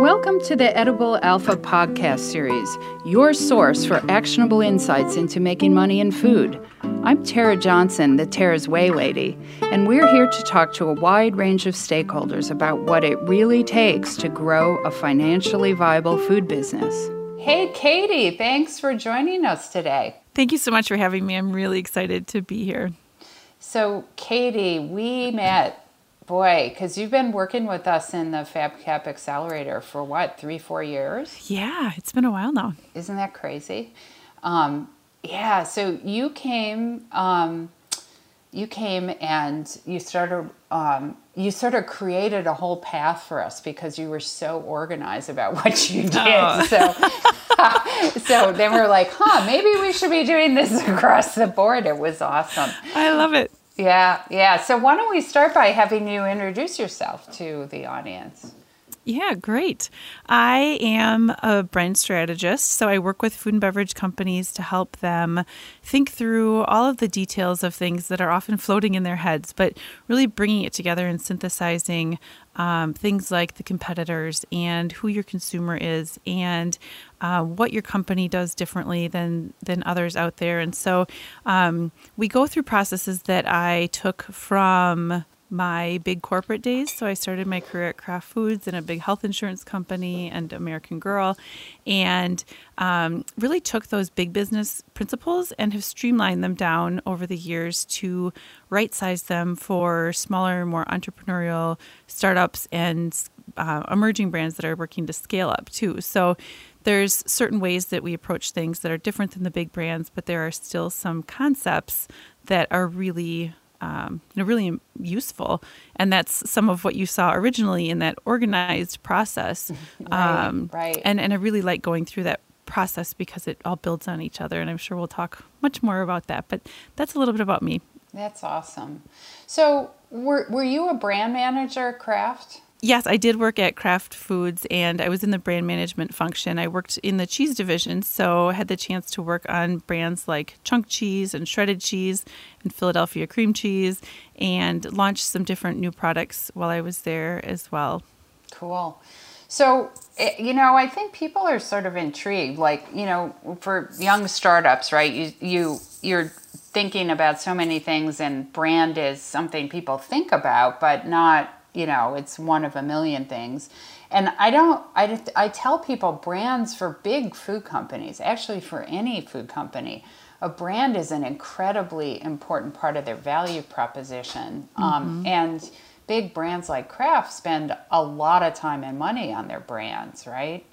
Welcome to the Edible Alpha podcast series, your source for actionable insights into making money in food. I'm Tera Johnson, the Tera's Whey Lady, and we're here to talk to a wide range of stakeholders about what it really takes to grow a financially viable food business. Hey, Katie, thanks for joining us today. Thank you so much for having me. I'm really excited to be here. So, Katie, we met Boy, because you've been working with us in the FabCap Accelerator for what, three, four years? Yeah, it's been a while now. Isn't that crazy? Um, yeah, so you came, um, you came and you started, um, you sort of created a whole path for us because you were so organized about what you did. Oh. So, so then we're like, huh, maybe we should be doing this across the board. It was awesome. I love it. Yeah, yeah. So why don't we start by having you introduce yourself to the audience? Yeah, great. I am a brand strategist, so I work with food and beverage companies to help them think through all of the details of things that are often floating in their heads, but really bringing it together and synthesizing um, things like the competitors and who your consumer is and uh, what your company does differently than than others out there. And so um, we go through processes that I took from my big corporate days. So I started my career at Kraft Foods and a big health insurance company and American Girl, and um, really took those big business principles and have streamlined them down over the years to right size them for smaller, more entrepreneurial startups and uh, emerging brands that are working to scale up too. So there's certain ways that we approach things that are different than the big brands, but there are still some concepts that are really um, you know, really useful. And that's some of what you saw originally in that organized process. right, um, right. And, and I really like going through that process because it all builds on each other. And I'm sure we'll talk much more about that. But that's a little bit about me. That's awesome. So, were, were you a brand manager at Kraft? Yes, I did work at Kraft Foods and I was in the brand management function. I worked in the cheese division, so I had the chance to work on brands like chunk cheese and shredded cheese and Philadelphia cream cheese and launched some different new products while I was there as well. Cool. So, eh, you know, I think people are sort of intrigued like, you know, for young startups, right? You you you're thinking about so many things and brand is something people think about but not you know, it's one of a million things. And I don't, I, I tell people brands for big food companies, actually for any food company, a brand is an incredibly important part of their value proposition. Um, mm-hmm. Um, and big brands like Kraft spend a lot of time and money on their brands, right?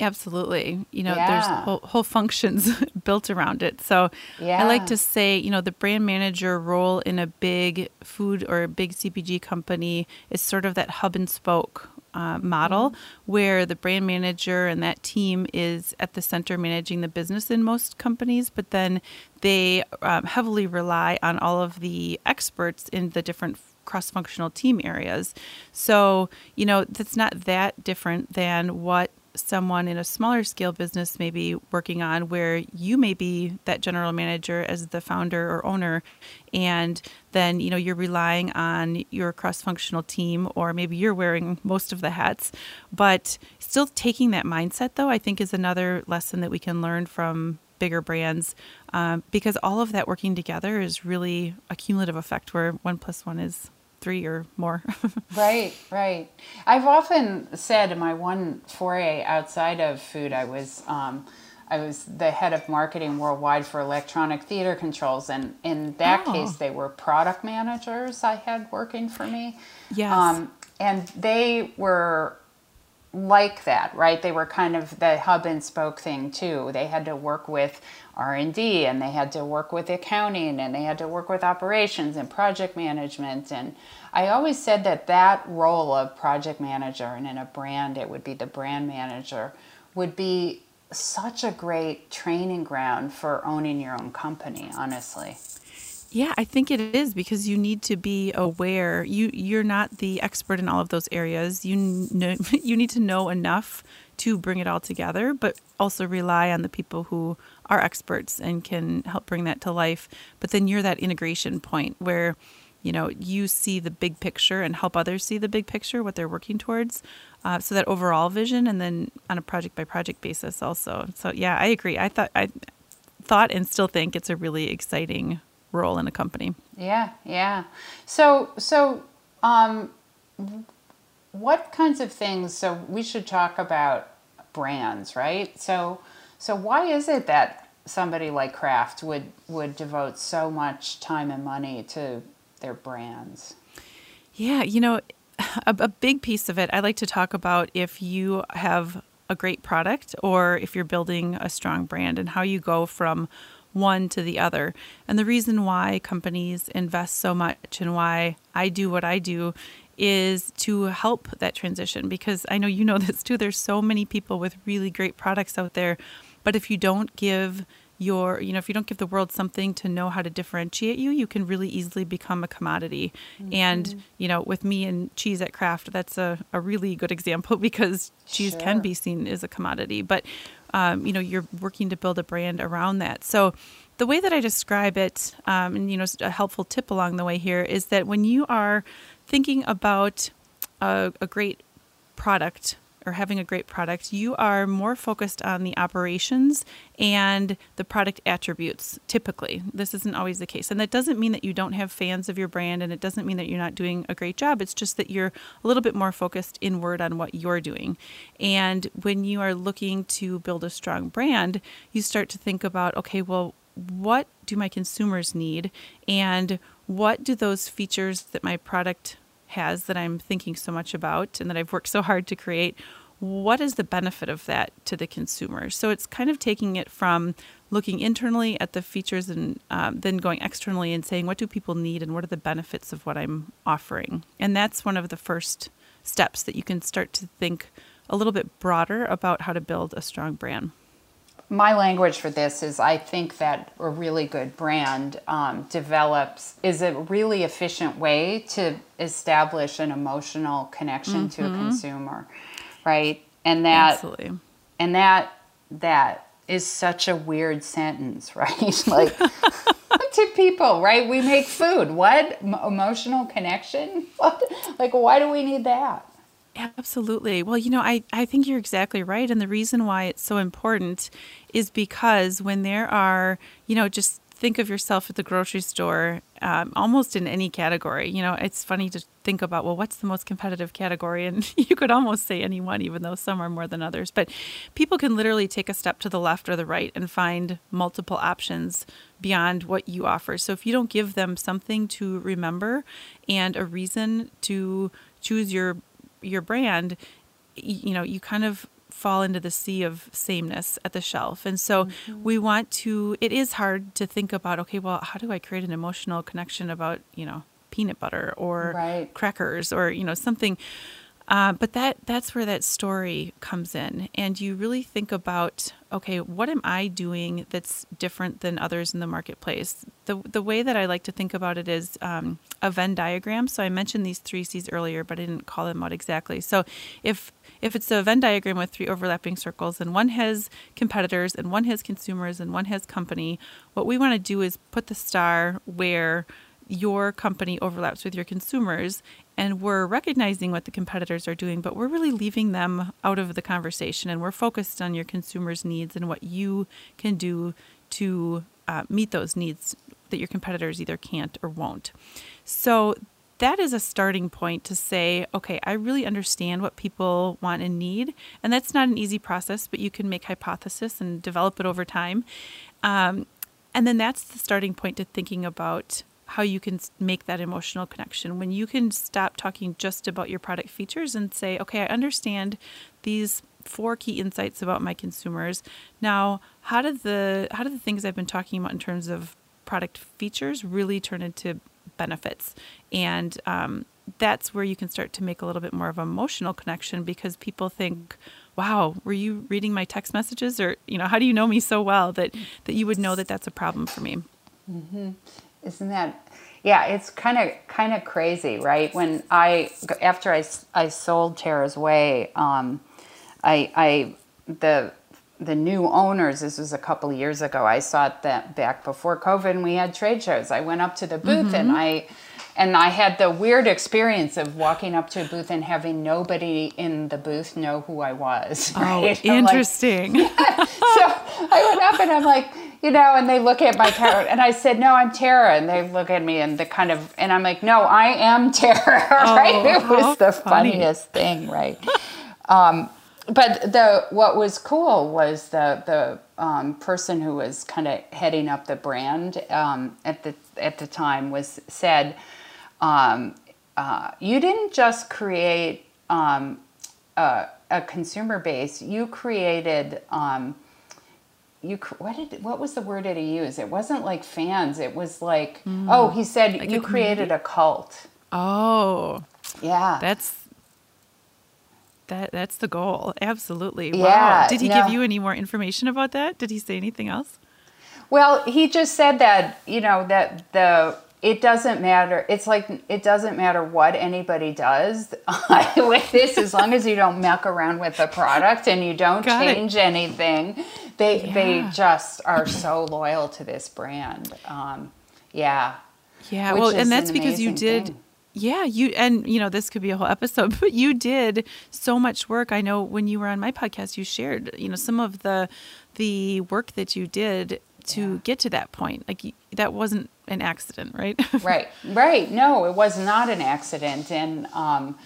Absolutely. You know, yeah. there's whole, whole, functions built around it. So yeah. I like to say, you know, the brand manager role in a big food or a big CPG company is sort of that hub and spoke uh, model mm-hmm. where the brand manager and that team is at the center managing the business in most companies, but then they um, heavily rely on all of the experts in the different cross functional team areas. So, you know, that's not that different than what someone in a smaller scale business may be working on where you may be that general manager as the founder or owner. And then you know you're relying on your cross-functional team or maybe you're wearing most of the hats. But still taking that mindset though i think is another lesson that we can learn from bigger brands um, because all of that working together is really a cumulative effect where one plus one is three or more. right, right. I've often said in my one foray outside of food, I was um, I was the head of marketing worldwide for electronic theater controls, and in that oh. case, they were product managers I had working for me. Yes, um, and they were like that, right? They were kind of the hub and spoke thing too. They had to work with R&D and they had to work with accounting and they had to work with operations and project management and I always said that that role of project manager and in a brand it would be the brand manager would be such a great training ground for owning your own company, honestly. Yeah, I think it is because you need to be aware. You you're not the expert in all of those areas. You know you need to know enough to bring it all together, but also rely on the people who are experts and can help bring that to life. But then you're that integration point where you know you see the big picture and help others see the big picture what they're working towards uh, so that overall vision and then on a project by project basis also. So yeah i agree. I thought i thought and still think it's a really exciting role in a company. Yeah yeah. So so um what kinds of things so we should talk about brands right so so why is it that somebody like Kraft would would devote so much time and money to their brands? Yeah, you know, a, a big piece of it I like to talk about if you have a great product or if you're building a strong brand and how you go from one to the other. And the reason why companies invest so much and why I do what I do is to help that transition because I know you know this too. There's so many people with really great products out there, but if you don't give your you know if you don't give the world something to know how to differentiate you you can really easily become a commodity mm-hmm. and you know with me and cheese at Kraft that's a, a really good example because cheese sure. can be seen as a commodity but um, you know you're working to build a brand around that so the way that i describe it um, and you know a helpful tip along the way here is that when you are thinking about a, a great product or having a great product, you are more focused on the operations and the product attributes typically. This isn't always the case. And that doesn't mean that you don't have fans of your brand and it doesn't mean that you're not doing a great job. It's just that you're a little bit more focused inward on what you're doing. And when you are looking to build a strong brand, you start to think about okay, well, what do my consumers need? And what do those features that my product has that I'm thinking so much about and that I've worked so hard to create, what is the benefit of that to the consumer? So it's kind of taking it from looking internally at the features and um, then going externally and saying, what do people need and what are the benefits of what I'm offering? And that's one of the first steps that you can start to think a little bit broader about how to build a strong brand my language for this is I think that a really good brand um, develops is a really efficient way to establish an emotional connection mm-hmm. to a mm-hmm. consumer, right? And that Absolutely. and that that is such a weird sentence, right? like to people, right? We make food. What emotional connection? What? Like, why do we need that? Absolutely. Well, you know, I, I think you're exactly right. And the reason why it's so important is because when there are, you know, just think of yourself at the grocery store, um, almost in any category. You know, it's funny to think about, well, what's the most competitive category? And you could almost say any one, even though some are more than others. But people can literally take a step to the left or the right and find multiple options beyond what you offer. So if you don't give them something to remember and a reason to choose your your brand, you know, you kind of fall into the sea of sameness at the shelf. And so mm-hmm. we want to, it is hard to think about, okay, well, how do I create an emotional connection about, you know, peanut butter or right. crackers or, you know, something. Uh, but that that's where that story comes in, and you really think about okay, what am I doing that's different than others in the marketplace? The the way that I like to think about it is um, a Venn diagram. So I mentioned these three C's earlier, but I didn't call them out exactly. So if if it's a Venn diagram with three overlapping circles and one has competitors and one has consumers and one has company, what we want to do is put the star where your company overlaps with your consumers and we're recognizing what the competitors are doing but we're really leaving them out of the conversation and we're focused on your consumers needs and what you can do to uh, meet those needs that your competitors either can't or won't. So that is a starting point to say, okay, I really understand what people want and need. And that's not an easy process, but you can make hypothesis and develop it over time. Um, and then that's the starting point to thinking about how you can make that emotional connection when you can stop talking just about your product features and say okay i understand these four key insights about my consumers now how did the how do the things i've been talking about in terms of product features really turn into benefits and um, that's where you can start to make a little bit more of an emotional connection because people think wow were you reading my text messages or you know how do you know me so well that that you would know that that's a problem for me mm-hmm. Isn't that yeah, it's kind of kind of crazy, right? When I after I, I sold Tera's Whey, um, I I the the new owners. This was a couple of years ago. I saw that back before COVID, and we had trade shows. I went up to the booth mm-hmm. and I and I had the weird experience of walking up to a booth and having nobody in the booth know who I was. Oh, right? interesting. Like, so I went up and I'm like, you know, and they look at my card and I said, no, I'm Tera. And they look at me and the kind of, and I'm like, no, I am Tera. right? Oh, it was the funny. funniest thing, right? um, but the what was cool was the the um, person who was kind of heading up the brand um, at the at the time was said, um, uh, you didn't just create um, a, a consumer base, you created. Um, you what did what was the word that he used? It wasn't like fans. It was like oh, he said Like a you created a cult. Oh, Yeah, that's that that's the goal. Absolutely. Yeah, wow. Did he no. give you any more information about that? Did he say anything else? Well, he just said that, you know, that the it doesn't matter. It's like it doesn't matter what anybody does with this as long as you don't muck around with the product and you don't Got it. change anything. They they just are so loyal to this brand. Um, yeah. Yeah, well, and that's because you did. thing. Yeah, you and you know this could be a whole episode, but you did so much work. I know when you were on my podcast, you shared you know some of the the work that you did to Yeah. get to that point. Like that wasn't an accident, right? right right no it was not an accident and um,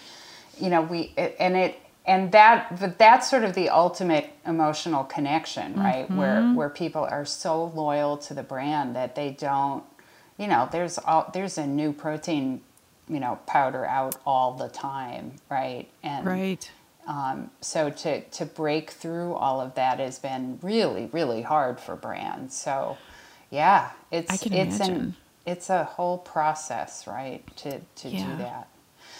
you know we and it and that but that's sort of the ultimate emotional connection right where where people are so loyal to the brand that they don't you know there's all there's a new protein you know powder out all the time right and right. um, so to to break through all of that has been really really hard for brands. So yeah, it's it's imagine. an it's a whole process, right? To to Yeah. do that.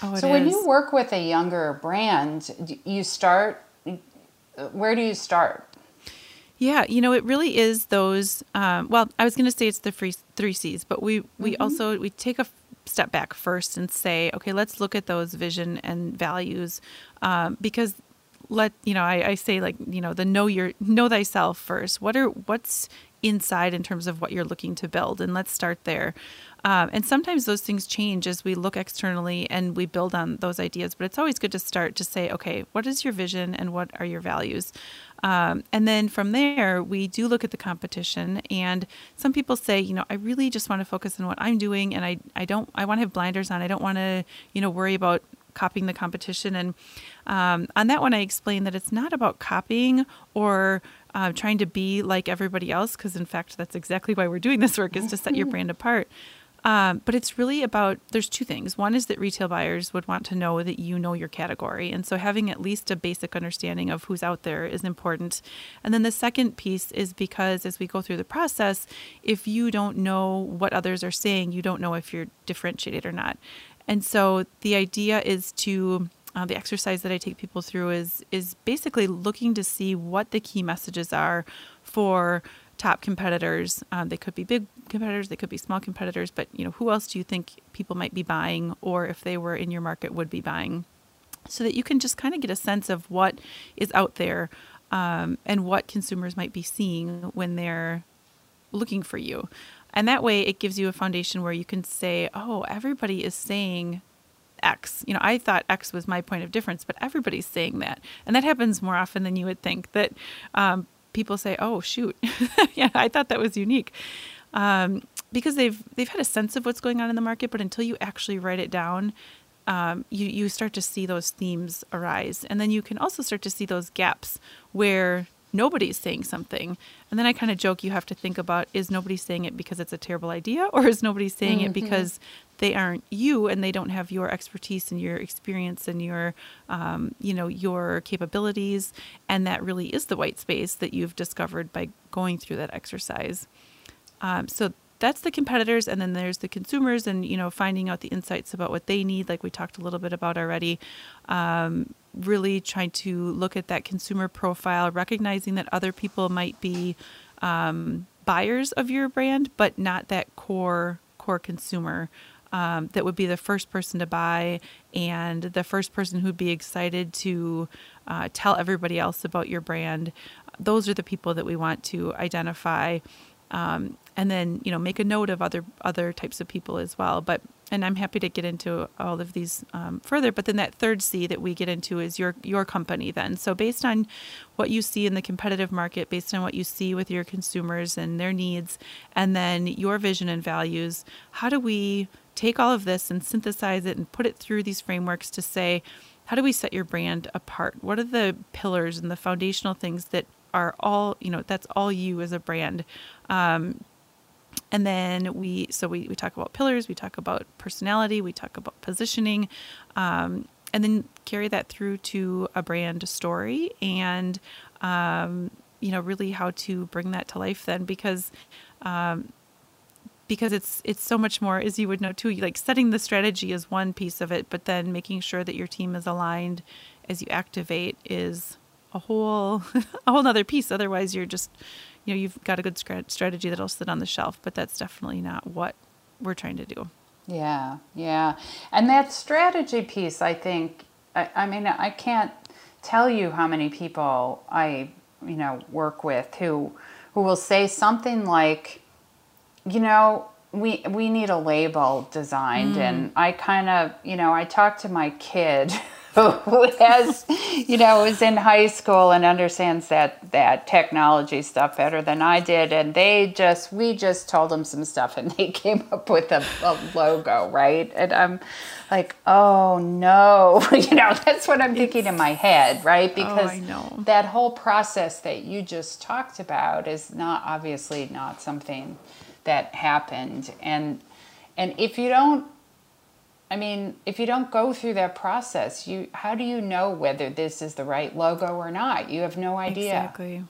Oh, so when is. you work with a younger brand, you start. Where do you start? Yeah, you know, it really is those. Um, well, I was going to say it's the free, three C's, but we we also we take a step back first and say, okay, let's look at those vision and values, um, because let you know, I, I say like you know the know your know thyself first. What are what's inside in terms of what you're looking to build, and let's start there. Um, and sometimes those things change as we look externally and we build on those ideas. But it's always good to start to say, okay, what is your vision and what are your values? Um, and then from there, we do look at the competition. And some people say, you know, I really just want to focus on what I'm doing, and I, I don't, I want to have blinders on. I don't want to, you know, worry about copying the competition. And um, on that one, I explain that it's not about copying or uh, trying to be like everybody else, because in fact, that's exactly why we're doing this work is to set your brand apart. Um, but it's really about there's two things. One is that retail buyers would want to know that you know your category. And so having at least a basic understanding of who's out there is important. And then the second piece is because as we go through the process, if you don't know what others are saying, you don't know if you're differentiated or not. And so the idea is to uh, the exercise that I take people through is is basically looking to see what the key messages are for top competitors. Um, they could be big competitors, they could be small competitors, but you know who else do you think people might be buying, or if they were in your market would be buying, so that you can just kind of get a sense of what is out there um, and what consumers might be seeing when they're looking for you. And that way it gives you a foundation where you can say, oh, everybody is saying X. You know, I thought X was my point of difference, but everybody's saying that. And that happens more often than you would think that um, people say, oh, shoot. yeah, I thought that was unique. Um, because they've they've had a sense of what's going on in the market, but until you actually write it down, um, you you start to see those themes arise, and then you can also start to see those gaps where nobody's saying something. And then I kind of joke you have to think about is nobody saying it because it's a terrible idea, or is nobody saying it because they aren't you and they don't have your expertise and your experience and your um, you know your capabilities, and that really is the white space that you've discovered by going through that exercise. Um, so that's the competitors, and then there's the consumers, and you know finding out the insights about what they need, like we talked a little bit about already. Um, really trying to look at that consumer profile, recognizing that other people might be um, buyers of your brand, but not that core core consumer. Um, that would be the first person to buy and the first person who'd be excited to uh, tell everybody else about your brand. Those are the people that we want to identify um, and then you know make a note of other other types of people as well but and I'm happy to get into all of these um, further. But then that third C that we get into is your your company. Then, so based on what you see in the competitive market, based on what you see with your consumers and their needs, and then your vision and values, how do we take all of this and synthesize it and put it through these frameworks to say, how do we set your brand apart? What are the pillars and the foundational things that are all you know that's all you as a brand um, and then we so we, we talk about pillars we talk about personality we talk about positioning um, and then carry that through to a brand story and um, you know really how to bring that to life then because um, because it's it's so much more as you would know too like setting the strategy is one piece of it but then making sure that your team is aligned as you activate is a whole a whole other piece. Otherwise you're just you know you've got a good strategy that'll sit on the shelf but that's definitely not what we're trying to do. Yeah yeah. And that strategy piece i think i, I mean i can't tell you how many people i you know work with who who will say something like you know we we need a label designed mm. and i kind of you know i talked to my kid who has, you know, is in high school and understands that that technology stuff better than I did, and they just we just told them some stuff, and they came up with a, a logo, right? And I'm like, oh no, you know, that's what I'm thinking in my head, right? Because oh, that whole process that you just talked about is not obviously not something that happened, and and if you don't I mean, if you don't go through that process, you how do you know whether this is the right logo or not? You have no idea. Exactly.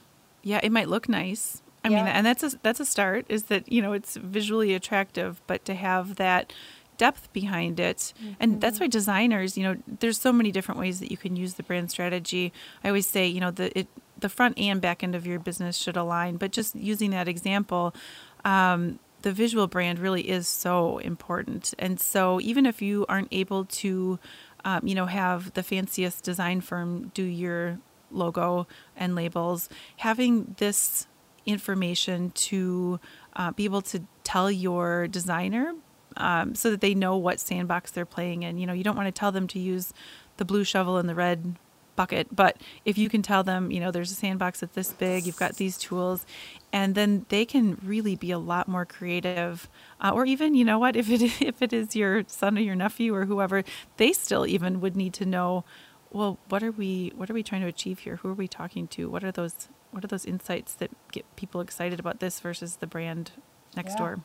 Yeah, it might look nice. I yeah. mean, and that's a that's a start. Is that you know it's visually attractive, but to have that depth behind it, mm-hmm. and that's why designers, you know, there's so many different ways that you can use the brand strategy. I always say, you know, the it the front and back end of your business should align. But just using that example. Um, the visual brand really is so important. And so even if you aren't able to, um, you know, have the fanciest design firm do your logo and labels, having this information to uh, be able to tell your designer um, so that they know what sandbox they're playing in. You know, you don't want to tell them to use the blue shovel and the red bucket. But if you can tell them, you know, there's a sandbox that's this big, you've got these tools, and then they can really be a lot more creative. Uh, or even, you know what, if it if it is your son or your nephew or whoever, they still even would need to know, well, what are we what are we trying to achieve here? Who are we talking to? What are those what are those insights that get people excited about this versus the brand next yeah. door?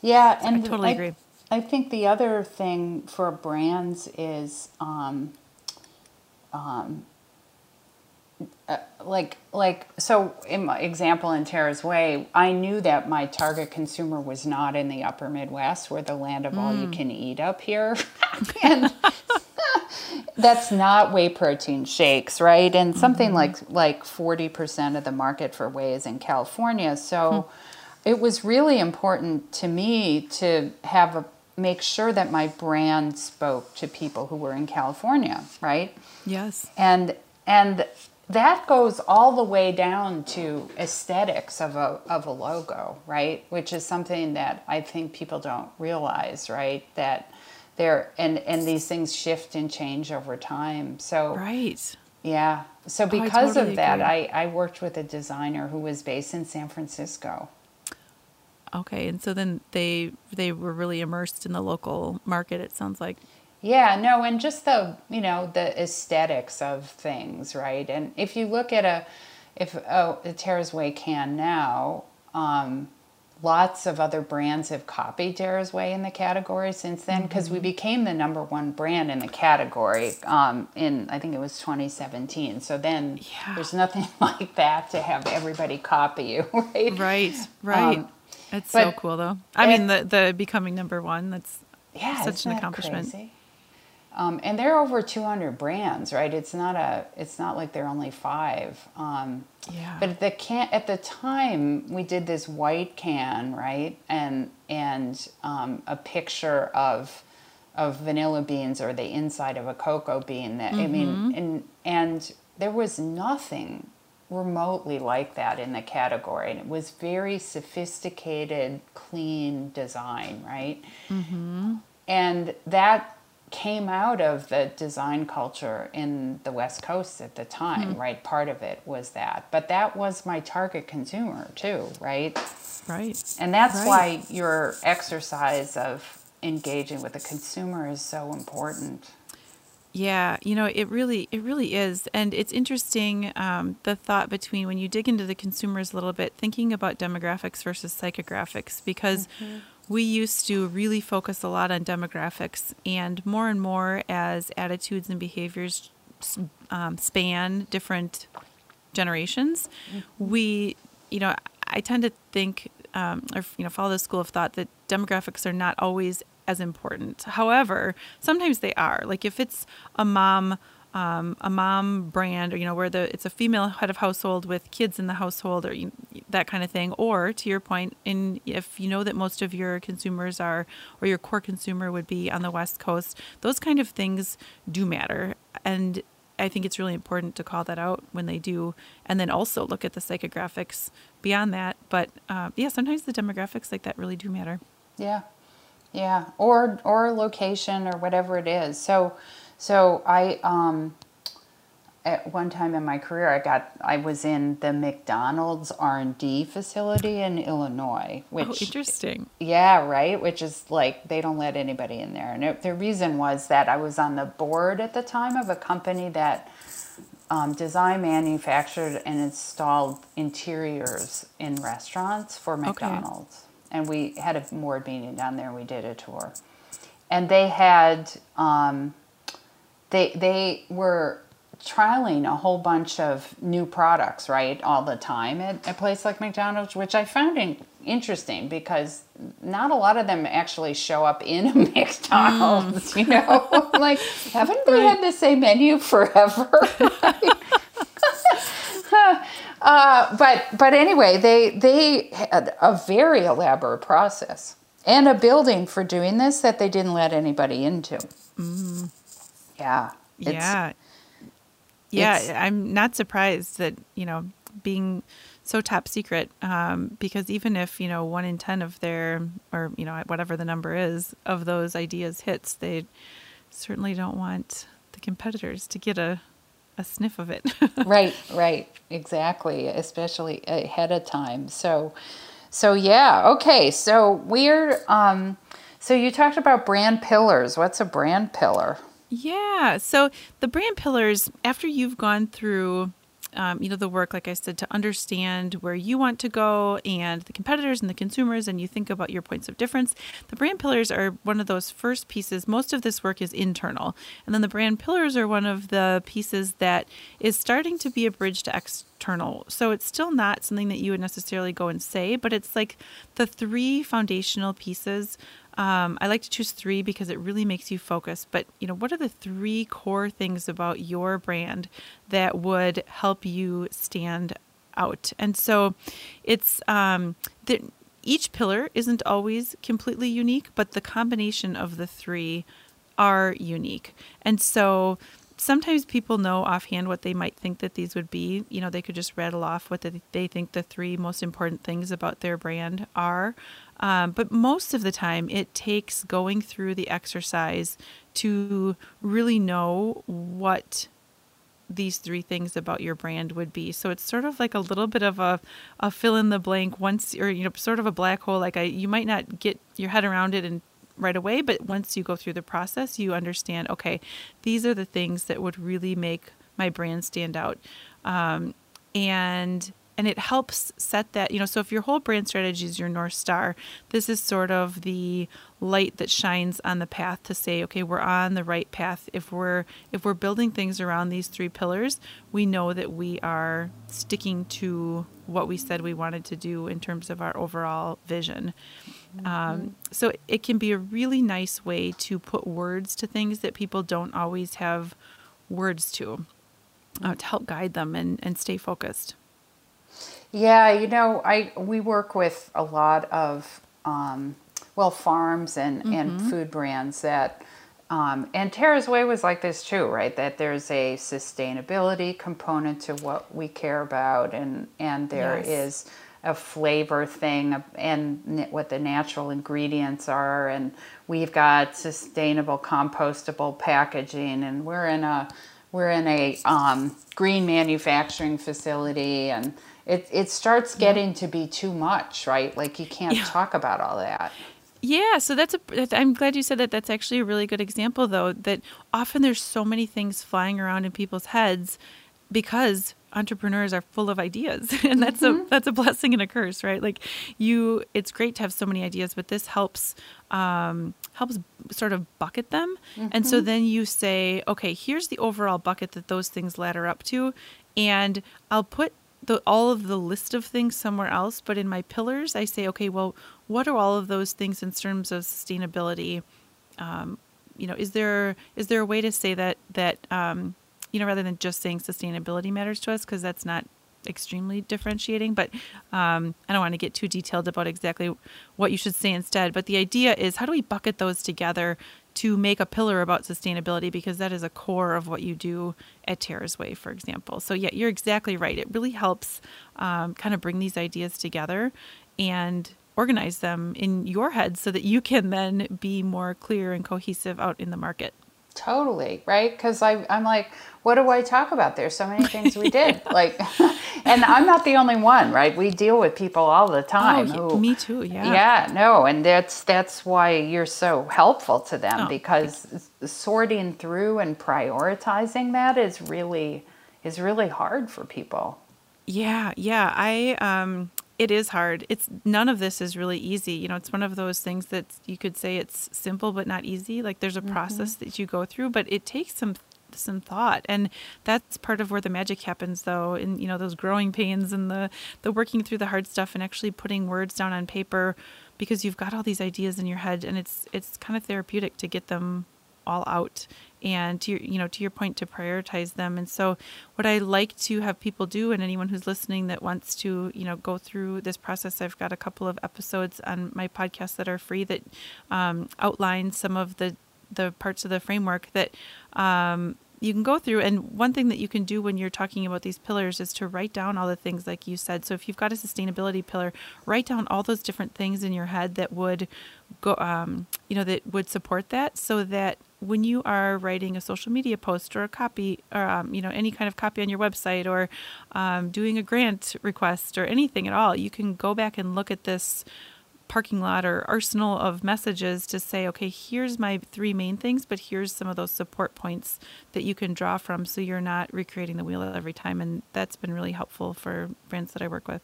Yeah, and I totally I, agree. I think the other thing for brands is um, um, uh, like like so in my example in Tera's Whey, I knew that my target consumer was not in the upper Midwest, where the land of mm. all you mm. can eat up here, and that's not whey protein shakes, right? And something mm-hmm. like like forty percent of the market for whey is in California, so. Mm. It was really important to me to have a make sure that my brand spoke to people who were in California, right? Yes. And and that goes all the way down to aesthetics of a of a logo, right? Which is something that I think people don't realize, right? That there and and these things shift and change over time. So Right. Yeah. So oh, because oh, totally of that, I, I worked with a designer who was based in San Francisco. Okay, and so then they they were really immersed in the local market. It sounds like. Yeah, no, and just the you know the aesthetics of things, right? And if you look at a, if oh, a Tera's Whey can now, um, lots of other brands have copied Tera's Whey in the category since then because mm-hmm. we became the number one brand in the category um, in I think it was 2017. So then yeah. there's nothing like that to have everybody copy you, right? Right, right. Um, it's but so cool though. I mean, the the becoming number one. That's yeah, such an accomplishment. Um, and they're over 200 brands, right? It's not a. It's not like they're only five. Um, yeah. But the can at the time we did this white can, right? And and um, a picture of of vanilla beans or the inside of a cocoa bean. That mm-hmm. I mean, mm-hmm. and and there was nothing remotely like that in the category. And it was very sophisticated, clean design, right? Mm-hmm. and that came out of the design culture in the West Coast at the time, mm-hmm. right? Part of it was that. But that was my target consumer too, right? Right. And that's right. why your exercise of engaging with the consumer is so important. Yeah, you know, it really, it really is, and it's interesting um, the thought between when you dig into the consumers a little bit, thinking about demographics versus psychographics, because mm-hmm. we used to really focus a lot on demographics, and more and more as attitudes and behaviors um, span different generations, mm-hmm. we, you know, I tend to think um, or you know follow the school of thought that demographics are not always as important. However, sometimes they are. Like if it's a mom, um, a mom brand, or you know, where the it's a female head of household with kids in the household, or you, that kind of thing. Or to your point, in if you know that most of your consumers are, or your core consumer would be on the West Coast, those kind of things do matter. And I think it's really important to call that out when they do, and then also look at the psychographics beyond that. But uh, yeah, sometimes the demographics like that really do matter. Yeah, yeah, or or location or whatever it is. So, so I um, at one time in my career, I got I was in the McDonald's R and D facility in Illinois, oh, which oh, interesting. Yeah, right. Which is like they don't let anybody in there, and it, the reason was that I was on the board at the time of a company that. Um, designed, manufactured, and installed interiors in restaurants for McDonald's. Okay and we had a board meeting down there and we did a tour and they had um, they they were trialing a whole bunch of new products right all the time at a place like mcdonald's which i found in, interesting because not a lot of them actually show up in a mcdonald's mm. you know like haven't they right. had the same menu forever Uh, but but anyway, they they had a very elaborate process and a building for doing this that they didn't let anybody into. Mm. Yeah. Yeah. Yeah, I'm not surprised that you know being so top secret um, because even if you know one in ten of their or you know whatever the number is of those ideas hits, they certainly don't want the competitors to get a a sniff of it. right, right, exactly, especially ahead of time. So, so yeah, okay. So we're um, so you talked about brand pillars. What's a brand pillar? Yeah, so the brand pillars after you've gone through um, you know the work like i said to understand where you want to go and the competitors and the consumers and you think about your points of difference. The brand pillars are one of those first pieces. Most of this work is internal. And then the brand pillars are one of the pieces that is starting to be a bridge to external. So it's still not something that you would necessarily go and say but it's like the three foundational pieces um, I like to choose three because it really makes you focus. But you know, what are the three core things about your brand that would help you stand out? And so, it's um, that each pillar isn't always completely unique, but the combination of the three are unique. And so sometimes people know offhand what they might think that these would be. You know, they could just rattle off what they think the three most important things about their brand are. Um, but most of the time, it takes going through the exercise to really know what these three things about your brand would be. So it's sort of like a little bit of a, a fill in the blank once or you know sort of a black hole like I you might not get your head around it and right away, but once you go through the process, you understand, okay, these are the things that would really make my brand stand out. Um, and and it helps set that you know so if your whole brand strategy is your north star this is sort of the light that shines on the path to say okay we're on the right path. If we're if we're building things around these three pillars we know that we are sticking to what we said we wanted to do in terms of our overall vision. Mm-hmm. um, so it can be a really nice way to put words to things that people don't always have words to uh, to help guide them and, and stay focused yeah, you know, I we work with a lot of um, well farms and mm-hmm. and food brands that. Um, and Tera's Whey was like this too, right? That there's a sustainability component to what we care about, and and there yes. is a flavor thing and what the natural ingredients are and we've got sustainable compostable packaging and we're in a we're in a um, green manufacturing facility and it, it starts getting to be too much right like you can't yeah. talk about all that yeah, so that's a. I'm glad you said that. That's actually a really good example, though. That often there's so many things flying around in people's heads because entrepreneurs are full of ideas and that's mm-hmm. a that's a blessing and a curse right like you it's great to have so many ideas but this helps um, helps sort of bucket them mm-hmm. and so mm-hmm. then you say okay here's the overall bucket that those things ladder up to and i'll put the all of the list of things somewhere else but in my pillars i say okay well what are all of those things in terms of sustainability um, you know is there is there a way to say that that um, you know, rather than just saying sustainability matters to us, because that's not extremely differentiating. But um, I don't want to get too detailed about exactly what you should say instead. But the idea is how do we bucket those together to make a pillar about sustainability because that is a core of what you do at Tera's Whey, for example. So, yeah, you're exactly right. It really helps um, kind of bring these ideas together and organize them in your head so that you can then be more clear and cohesive out in the market. Totally, right? Because I'm like, what do I talk about? There's so many things we did. yeah. Like, and I'm not the only one, right? We deal with people all the time. Oh, who, me too. Yeah. Yeah. No, and that's that's why you're so helpful to them oh, because sorting through and prioritizing that is really is really hard for people. Yeah. Yeah. I um it is hard. It's none of this is really easy. You know, it's one of those things that you could say it's simple but not easy. Like there's a mm-hmm. process that you go through, but it takes some some thought and that's part of where the magic happens though in you know those growing pains and the the working through the hard stuff and actually putting words down on paper because you've got all these ideas in your head and it's it's kind of therapeutic to get them all out and to your, you know to your point to prioritize them. And so what i like to have people do and anyone who's listening that wants to you know go through this process i've got a couple of episodes on my podcast that are free that um, outline some of the the parts of the framework that um, you can go through. And one thing that you can do when you're talking about these pillars is to write down all the things like you said. So if you've got a sustainability pillar write down all those different things in your head that would go um, you know that would support that so that when you are writing a social media post or a copy or um, you know any kind of copy on your website or um, doing a grant request or anything at all you can go back and look at this parking lot or arsenal of messages to say okay here's my three main things but here's some of those support points that you can draw from so you're not recreating the wheel every time. And that's been really helpful for brands that i work with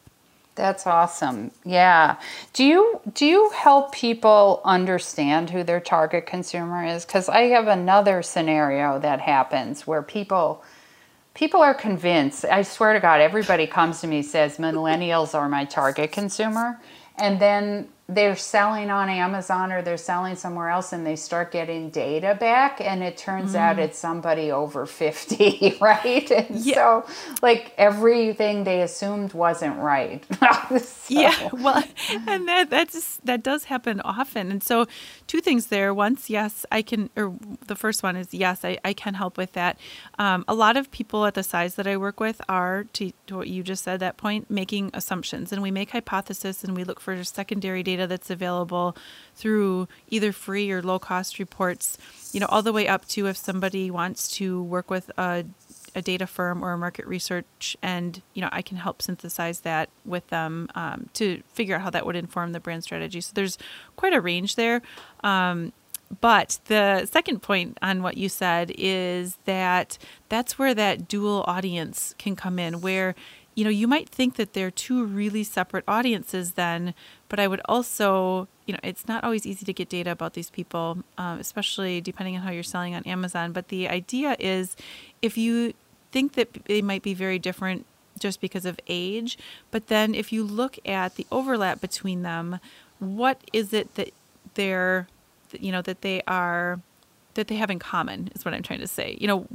that's awesome. Yeah. Do you do you help people understand who their target consumer is? Cuz I have another scenario that happens where people people are convinced. I swear to God, everybody comes to me says millennials are my target consumer. And then they're selling on Amazon or they're selling somewhere else and they start getting data back and it turns mm. out it's somebody over 50, right? And yeah. so like everything they assumed wasn't right. so. Yeah. Well, and that that's that does happen often. And so two things there. Once, yes, I can or the first one is yes, I, I can help with that. Um, a lot of people at the size that I work with are to, to what you just said that point making assumptions and we make hypothesis and we look for secondary data data that's available through either free or low cost reports, you know, all the way up to if somebody wants to work with a, a data firm or a market research, and you know, I can help synthesize that with them um, to figure out how that would inform the brand strategy. So there's quite a range there. Um, but the second point on what you said is that that's where that dual audience can come in, where you know, you might think that they're two really separate audiences then, but I would also, you know, it's not always easy to get data about these people, um, especially depending on how you're selling on Amazon. But the idea is if you think that they might be very different just because of age, but then if you look at the overlap between them, what is it that they're, you know, that they are that they have in common is what I'm trying to say. You know,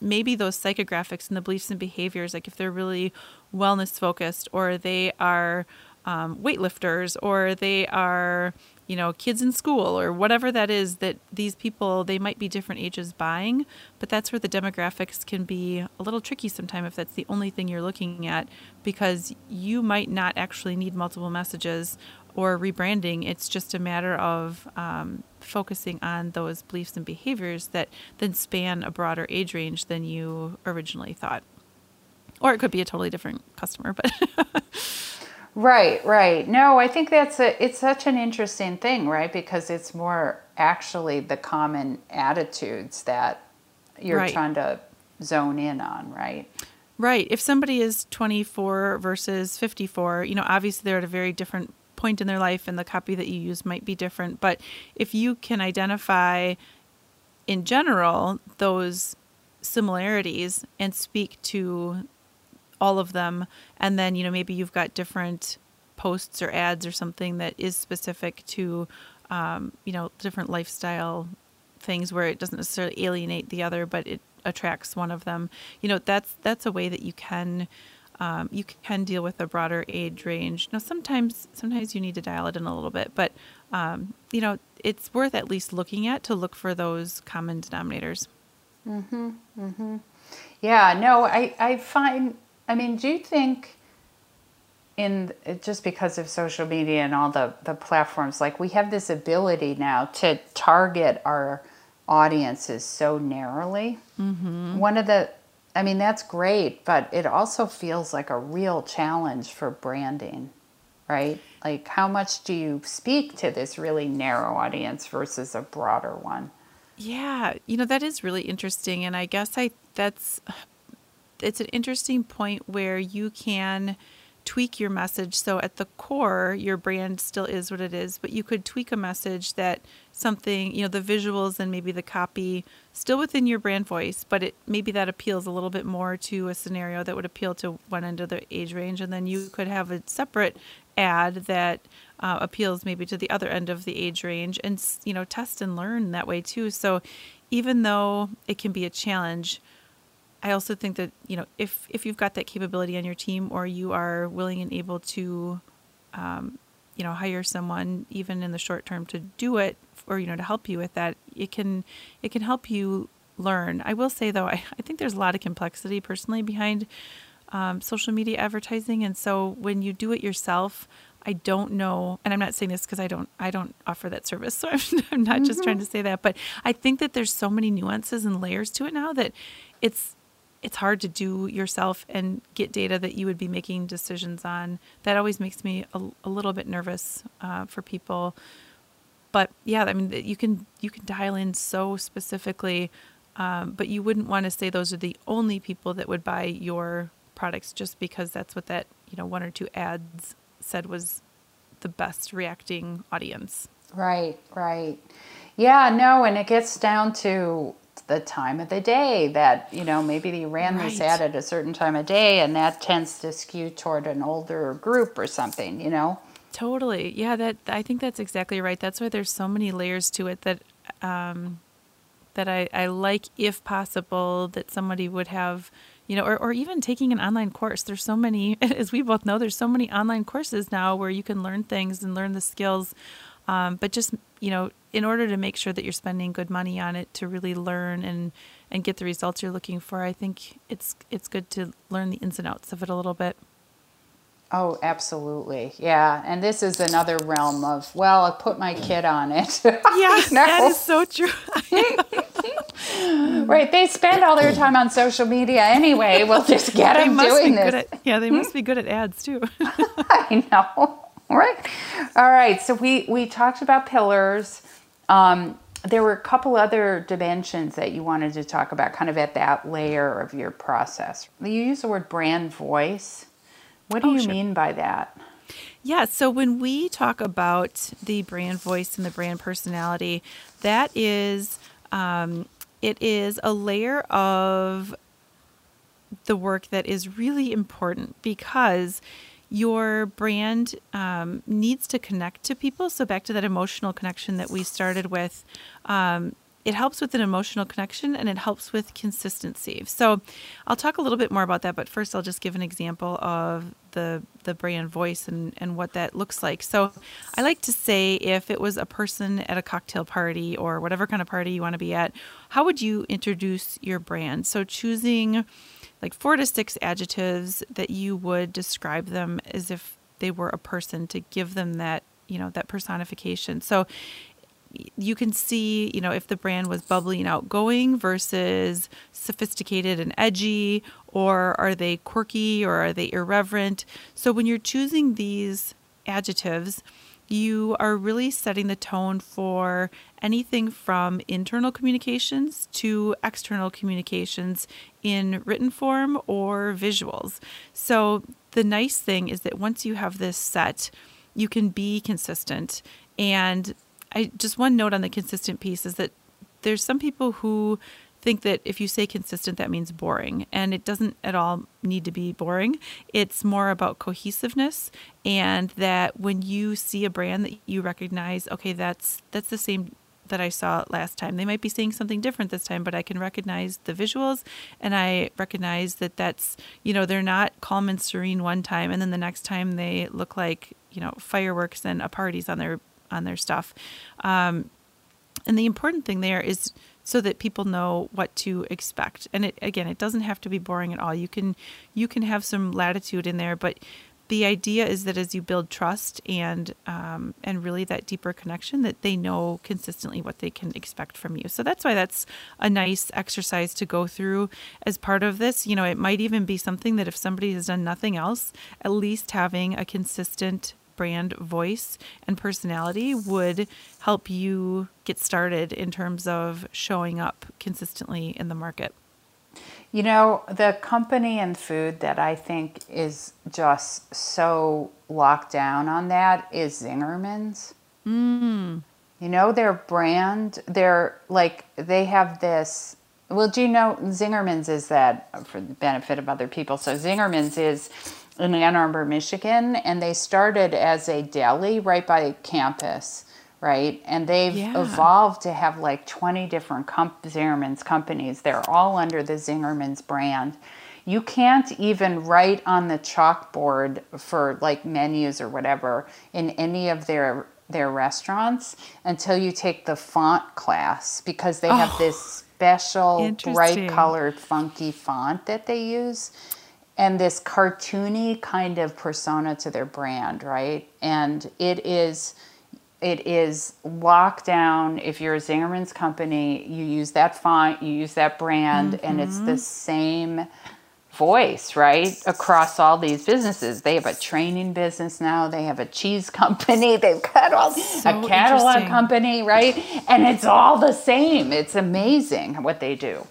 maybe those psychographics and the beliefs and behaviors, like if they're really wellness focused or they are um, weightlifters or they are you know kids in school or whatever that is that these people they might be different ages buying but that's where the demographics can be a little tricky sometimes if that's the only thing you're looking at because you might not actually need multiple messages or rebranding. It's just a matter of um, focusing on those beliefs and behaviors that then span a broader age range than you originally thought. Or it could be a totally different customer but Right, right. No, I think that's a it's such an interesting thing, right? Because it's more actually the common attitudes that you're Right. trying to zone in on, right? Right. If somebody is 24 versus 54, you know, obviously they're at a very different point in their life and the copy that you use might be different. But if you can identify in general those similarities and speak to all of them, and then, you know, maybe you've got different posts or ads or something that is specific to, um, you know, different lifestyle things where it doesn't necessarily alienate the other, but it attracts one of them. You know, that's that's a way that you can um, you can deal with a broader age range. Now, sometimes sometimes you need to dial it in a little bit, but um, you know, it's worth at least looking at to look for those common denominators. Mhm. Mhm. Yeah, no, I, I find, I mean, do you think in just because of social media and all the, the platforms, like we have this ability now to target our audiences so narrowly? Mm-hmm. One of the, I mean, that's great, but it also feels like a real challenge for branding, right? Like, how much do you speak to this really narrow audience versus a broader one? Yeah, you know that is really interesting, and I guess I that's it's an interesting point where you can tweak your message. So at the core, your brand still is what it is, but you could tweak a message that something, you know, the visuals and maybe the copy still within your brand voice, but it maybe that appeals a little bit more to a scenario that would appeal to one end of the age range, and then you could have a separate ad that uh, appeals maybe to the other end of the age range, and you know, test and learn that way too. So even though it can be a challenge, I also think that you know if if you've got that capability on your team or you are willing and able to, um, you know, hire someone even in the short term to do it or you know to help you with that, it can it can help you learn. I will say though, I, I think there's a lot of complexity personally behind um, social media advertising, and so when you do it yourself. I don't know, and I'm not saying this because I don't I don't offer that service, so I'm, I'm not just trying to say that. But I think that there's so many nuances and layers to it now that it's it's hard to do yourself and get data that you would be making decisions on. That always makes me a, a little bit nervous uh, for people. But yeah, I mean, you can you can dial in so specifically, um, but you wouldn't want to say those are the only people that would buy your products just because that's what that you know one or two ads said was the best reacting audience. Right, right. Yeah, no, and it gets down to the time of the day that, you know, maybe you ran this Right. ad at a certain time of day and that tends to skew toward an older group or something, you know? Totally. Yeah, that I think that's exactly right. That's why there's so many layers to it that um that I, I like if possible that somebody would have you know or, or even taking an online course there's so many as we both know there's so many online courses now where you can learn things and learn the skills um, but just you know in order to make sure that you're spending good money on it to really learn and and get the results you're looking for i think it's it's good to learn the ins and outs of it a little bit Oh, absolutely. Yeah. And this is another realm of, well, I put my kid on it. yeah You know? that is so true right. They spend all their time on social media anyway. We'll just get they them must doing be this. at yeah they must be good at ads too I know. Right. All right. So we we talked about pillars. Um, there were a couple other dimensions that you wanted to talk about, kind of at that layer of your process. You use the word brand voice. What do Oh, you sure. mean by that? Yeah, so when we talk about the brand voice and the brand personality, that is, um, it is a layer of the work that is really important because your brand um, needs to connect to people. So back to that emotional connection that we started with. Um, it helps with an emotional connection and it helps with consistency. So I'll talk a little bit more about that, but first I'll just give an example of the the brand voice and, and what that looks like. So I like to say if it was a person at a cocktail party or whatever kind of party you want to be at, how would you introduce your brand? So choosing like four to six adjectives that you would describe them as if they were a person to give them that, you know, that personification. So you can see, you know, if the brand was bubbly and outgoing versus sophisticated and edgy, or are they quirky or are they irreverent? So when you're choosing these adjectives, you are really setting the tone for anything from internal communications to external communications in written form or visuals. So, the nice thing is that once you have this set, you can be consistent. And I just one note on the consistent piece is that there's some people who think that if you say consistent, that means boring. And it doesn't at all need to be boring. It's more about cohesiveness and that when you see a brand that you recognize, okay, that's that's the same that I saw last time. They might be saying something different this time, but I can recognize the visuals and I recognize that that's, you know, they're not calm and serene one time and then the next time they look like, you know, fireworks and a parties on their on their stuff. Um, and the important thing there is so that people know what to expect. And it, again, it doesn't have to be boring at all. You can you can have some latitude in there, but the idea is that as you build trust and um, and really that deeper connection, that they know consistently what they can expect from you. So that's why that's a nice exercise to go through as part of this. You know, it might even be something that if somebody has done nothing else, at least having a consistent brand voice and personality would help you get started in terms of showing up consistently in the market. You know, the company and food that I think is just so locked down on that is Zingerman's. Mm. You know, their brand, they're like, they have this. Well, do you know Zingerman's is that for the benefit of other people? So, Zingerman's is in Ann Arbor, Michigan, and they started as a deli right by campus, right? And they've yeah. evolved to have like 20 different comp- Zingerman's companies. They're all under the Zingerman's brand. You can't even write on the chalkboard for like menus or whatever in any of their their restaurants until you take the font class because they have oh, this special bright colored funky font that they use and this cartoony kind of persona to their brand, right? And it is it is locked down. If you're a Zingerman's company, you use that font, you use that brand, mm-hmm. and it's the mm-hmm. same voice, right? Across all these businesses. They have a training business now, they have a cheese company, they've got all so a catalog company, right? And it's all the same. It's amazing what they do.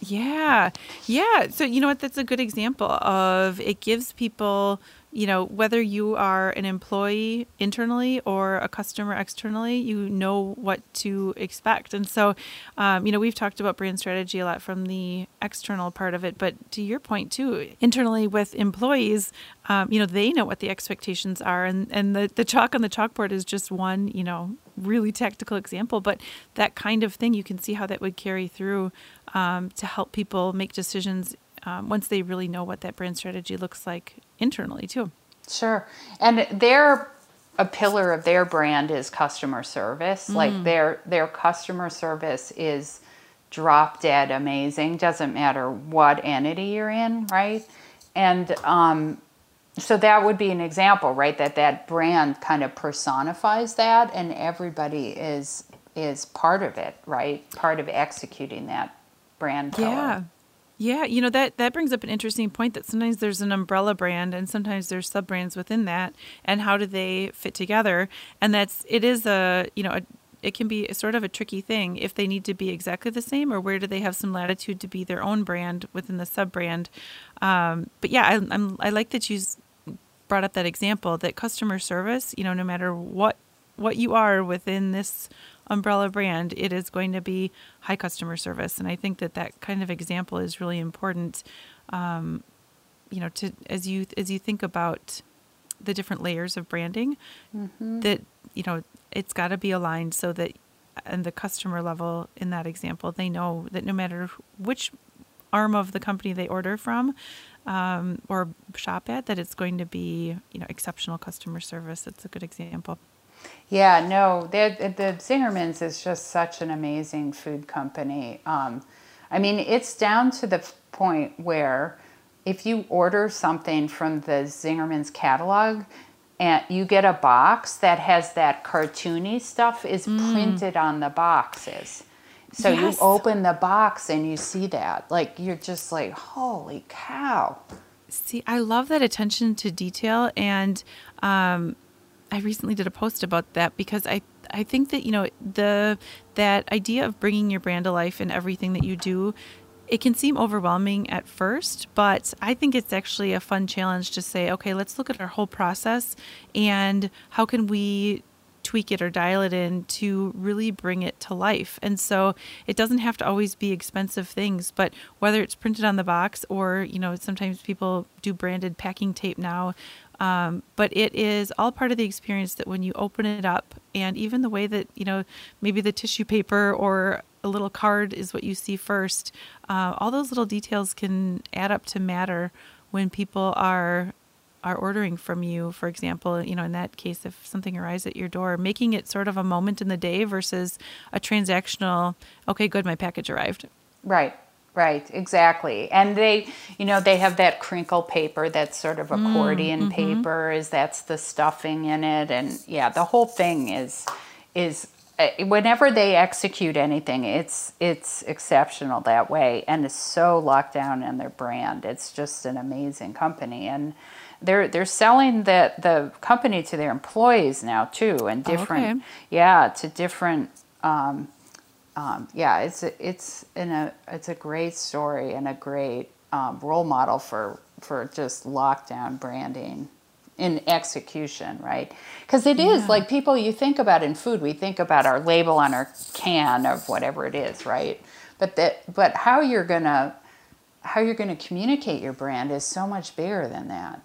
Yeah. Yeah. So, you know what? That's a good example of it gives people you know, whether you are an employee internally or a customer externally, you know what to expect. And so, um, you know, we've talked about brand strategy a lot from the external part of it, but to your point too, internally with employees, um, you know, they know what the expectations are, and and the the chalk on the chalkboard is just one, you know, really tactical example, but that kind of thing, you can see how that would carry through um, to help people make decisions um, once they really know what that brand strategy looks like internally too. Sure, and their a pillar of their brand is customer service. Mm. Like their their customer service is drop dead amazing. Doesn't matter what entity you're in, right? And um, so that would be an example, right? That that brand kind of personifies that, and everybody is is part of it, right? Part of executing that brand. Color. Yeah. Yeah, you know that that brings up an interesting point that sometimes there's an umbrella brand and sometimes there's sub brands within that, and how do they fit together? And that's it is a you know a, it can be sort of a tricky thing if they need to be exactly the same or where do they have some latitude to be their own brand within the sub brand. Um, but yeah, I, I'm I like that you brought up that example that customer service, you know, no matter what what you are within this umbrella brand, it is going to be high customer service. And I think that that kind of example is really important. Um, you know, to as you as you think about the different layers of branding, mm-hmm. that you know it's got to be aligned so that and the customer level in that example, they know that no matter which arm of the company they order from um, or shop at, that it's going to be you know exceptional customer service. It's a good example. Yeah, no, the, the Zingerman's is just such an amazing food company. Um, I mean, it's down to the point where if you order something from the Zingerman's catalog, and you get a box that has that cartoony stuff is mm. printed on the boxes. So yes. you open the box and you see that. Like you're just like, holy cow. See, I love that attention to detail and um, I recently did a post about that because I I think that you know the that idea of bringing your brand to life in everything that you do it can seem overwhelming at first, but I think it's actually a fun challenge to say, okay, let's look at our whole process and how can we tweak it or dial it in to really bring it to life. And so it doesn't have to always be expensive things, but whether it's printed on the box or, you know, sometimes people do branded packing tape now. Um, but it is all part of the experience that when you open it up and even the way that, you know, maybe the tissue paper or a little card is what you see first. Uh, all those little details can add up to matter when people are are ordering from you for example you know in that case if something arrives at your door making it sort of a moment in the day versus a transactional okay good my package arrived right right exactly and they you know they have that crinkle paper that's sort of accordion mm, mm-hmm. paper is that's the stuffing in it and yeah the whole thing is is uh, whenever they execute anything, it's it's exceptional that way, and it's so locked down in their brand. It's just an amazing company, and they're they're selling the the company to their employees now too, and different, okay. yeah, to different. Um, um, yeah, it's a, it's in a it's a great story and a great um, role model for for just lockdown branding in execution, right? Because it is yeah. like people you think about in food, we think about our label on our can of whatever it is, right? But that but how you're gonna how you're gonna communicate your brand is so much bigger than that.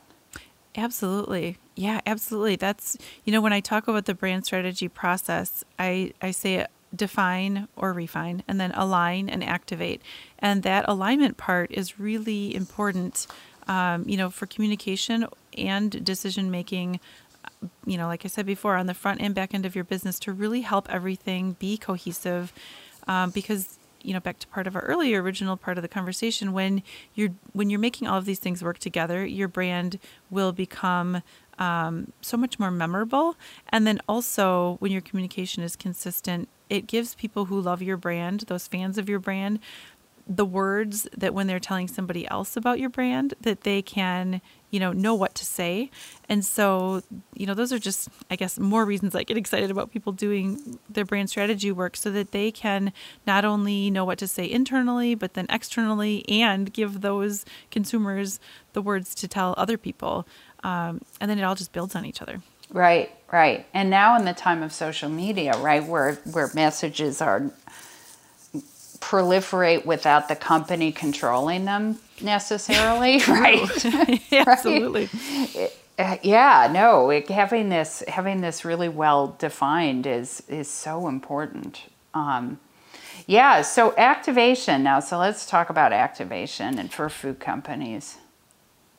Absolutely. Yeah, absolutely. That's you know when I talk about the brand strategy process, I I say define or refine and then align and activate. And that alignment part is really important um, you know, for communication and decision making you know, like I said before, on the front and back end of your business to really help everything be cohesive. Um, because you know, back to part of our earlier original part of the conversation, when you're when you're making all of these things work together, your brand will become um, so much more memorable. And then also, when your communication is consistent, it gives people who love your brand, those fans of your brand, the words that when they're telling somebody else about your brand that they can you know know what to say. And so you know those are just i guess more reasons i get excited about people doing their brand strategy work so that they can not only know what to say internally but then externally and give those consumers the words to tell other people. Um, and then it all just builds on each other. Right right. And now in the time of social media right where where messages are proliferate without the company controlling them necessarily, right? yeah, Absolutely. Uh, yeah, no, it, having this having this really well defined is is so important. Um, yeah, so activation now. So let's talk about activation and for food companies.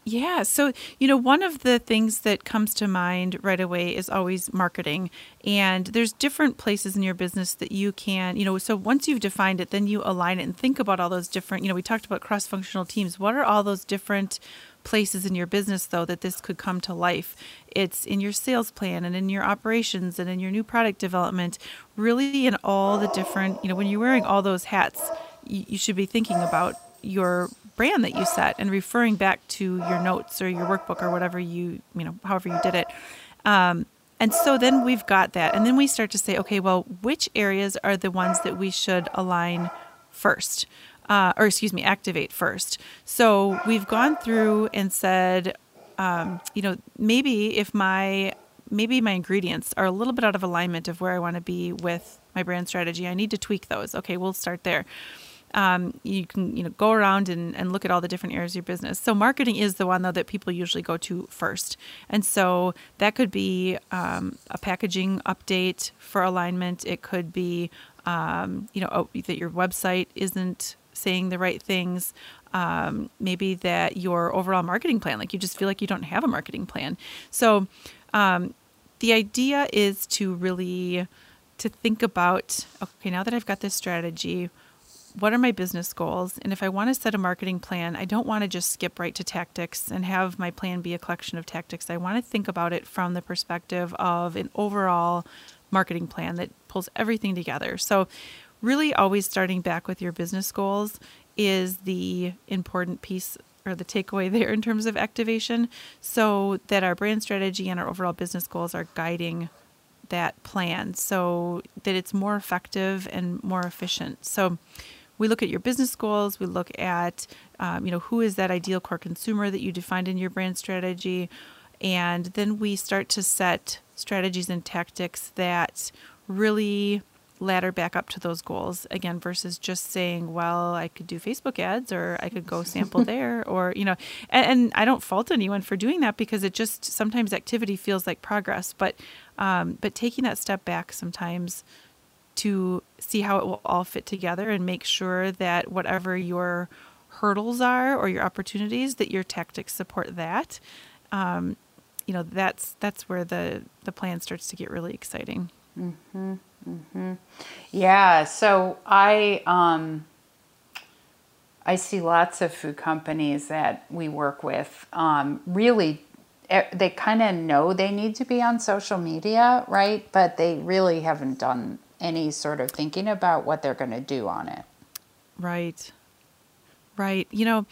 Yeah. So, you know, one of the things that comes to mind right away is always marketing. And there's different places in your business that you can, you know, so once you've defined it, then you align it and think about all those different, you know, we talked about cross functional teams. What are all those different places in your business, though, that this could come to life? It's in your sales plan and in your operations and in your new product development, really in all the different, you know, when you're wearing all those hats, you, should be thinking about your brand that you set and referring back to your notes or your workbook or whatever you, you know, however you did it. Um, and so then we've got that. And then we start to say, okay, well, which areas are the ones that we should align first? Uh, or excuse me, activate first. So we've gone through and said, um, you know, maybe if my maybe my ingredients are a little bit out of alignment of where I want to be with my brand strategy, I need to tweak those. Okay, we'll start there. Um, you can you know go around and, and look at all the different areas of your business. So marketing is the one though that people usually go to first, and so that could be um, a packaging update for alignment. It could be um, you know oh, that your website isn't saying the right things. Um, maybe that your overall marketing plan, like you just feel like you don't have a marketing plan. So um, the idea is to really to think about okay now that i've got this strategy what are my business goals? And if i want to set a marketing plan i don't want to just skip right to tactics and have my plan be a collection of tactics. I want to think about it from the perspective of an overall marketing plan that pulls everything together. So really always starting back with your business goals is the important piece or the takeaway there in terms of activation so that our brand strategy and our overall business goals are guiding that plan so that it's more effective and more efficient. So we look at your business goals, we look at um, you know who is that ideal core consumer that you defined in your brand strategy, and then we start to set strategies and tactics that really ladder back up to those goals again versus just saying well i could do facebook ads or i could go sample there or you know and, and, i don't fault anyone for doing that because it just sometimes activity feels like progress. But um, but taking that step back sometimes to see how it will all fit together and make sure that whatever your hurdles are or your opportunities that your tactics support that um, you know that's that's where the the plan starts to get really exciting mm-hmm. Mm-hmm. Yeah, so I um, I see lots of food companies that we work with. Um, really, eh, they kind of know they need to be on social media, right? But they really haven't done any sort of thinking about what they're going to do on it. Right. Right. You know,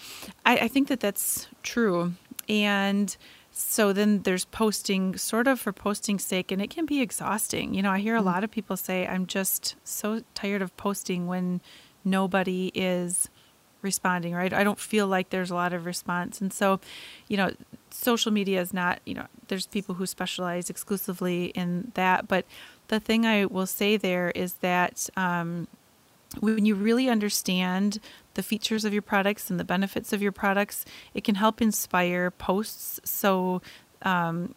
I, I think that that's true. And so then there's posting sort of for posting's sake and it can be exhausting you know i hear a mm. lot of people say i'm just so tired of posting when nobody is responding right? I don't feel like there's a lot of response. And so you know social media is not you know there's people who specialize exclusively in that. But the thing i will say there is that um, when you really understand the features of your products and the benefits of your products, it can help inspire posts. So um,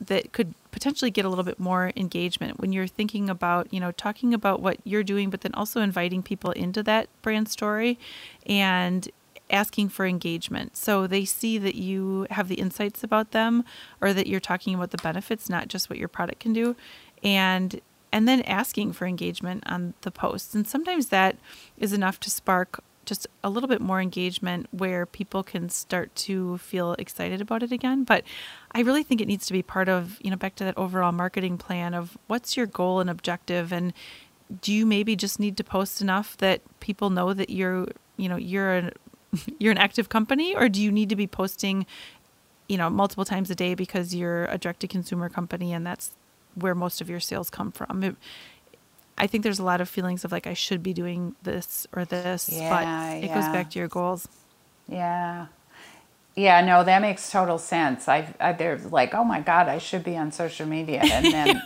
that could potentially get a little bit more engagement when you're thinking about, you know, talking about what you're doing, but then also inviting people into that brand story and asking for engagement. So they see that you have the insights about them or that you're talking about the benefits, not just what your product can do. And and then asking for engagement on the posts. And sometimes that is enough to spark just a little bit more engagement where people can start to feel excited about it again. But I really think it needs to be part of, you know, back to that overall marketing plan of what's your goal and objective and do you maybe just need to post enough that people know that you're, you know, you're an you're an active company or do you need to be posting you know multiple times a day because you're a direct to consumer company and that's where most of your sales come from. It, I think there's a lot of feelings of like I should be doing this or this, yeah, but it yeah. goes back to your goals. Yeah. Yeah, no, that makes total sense. I, I they're like, oh my god, I should be on social media, and then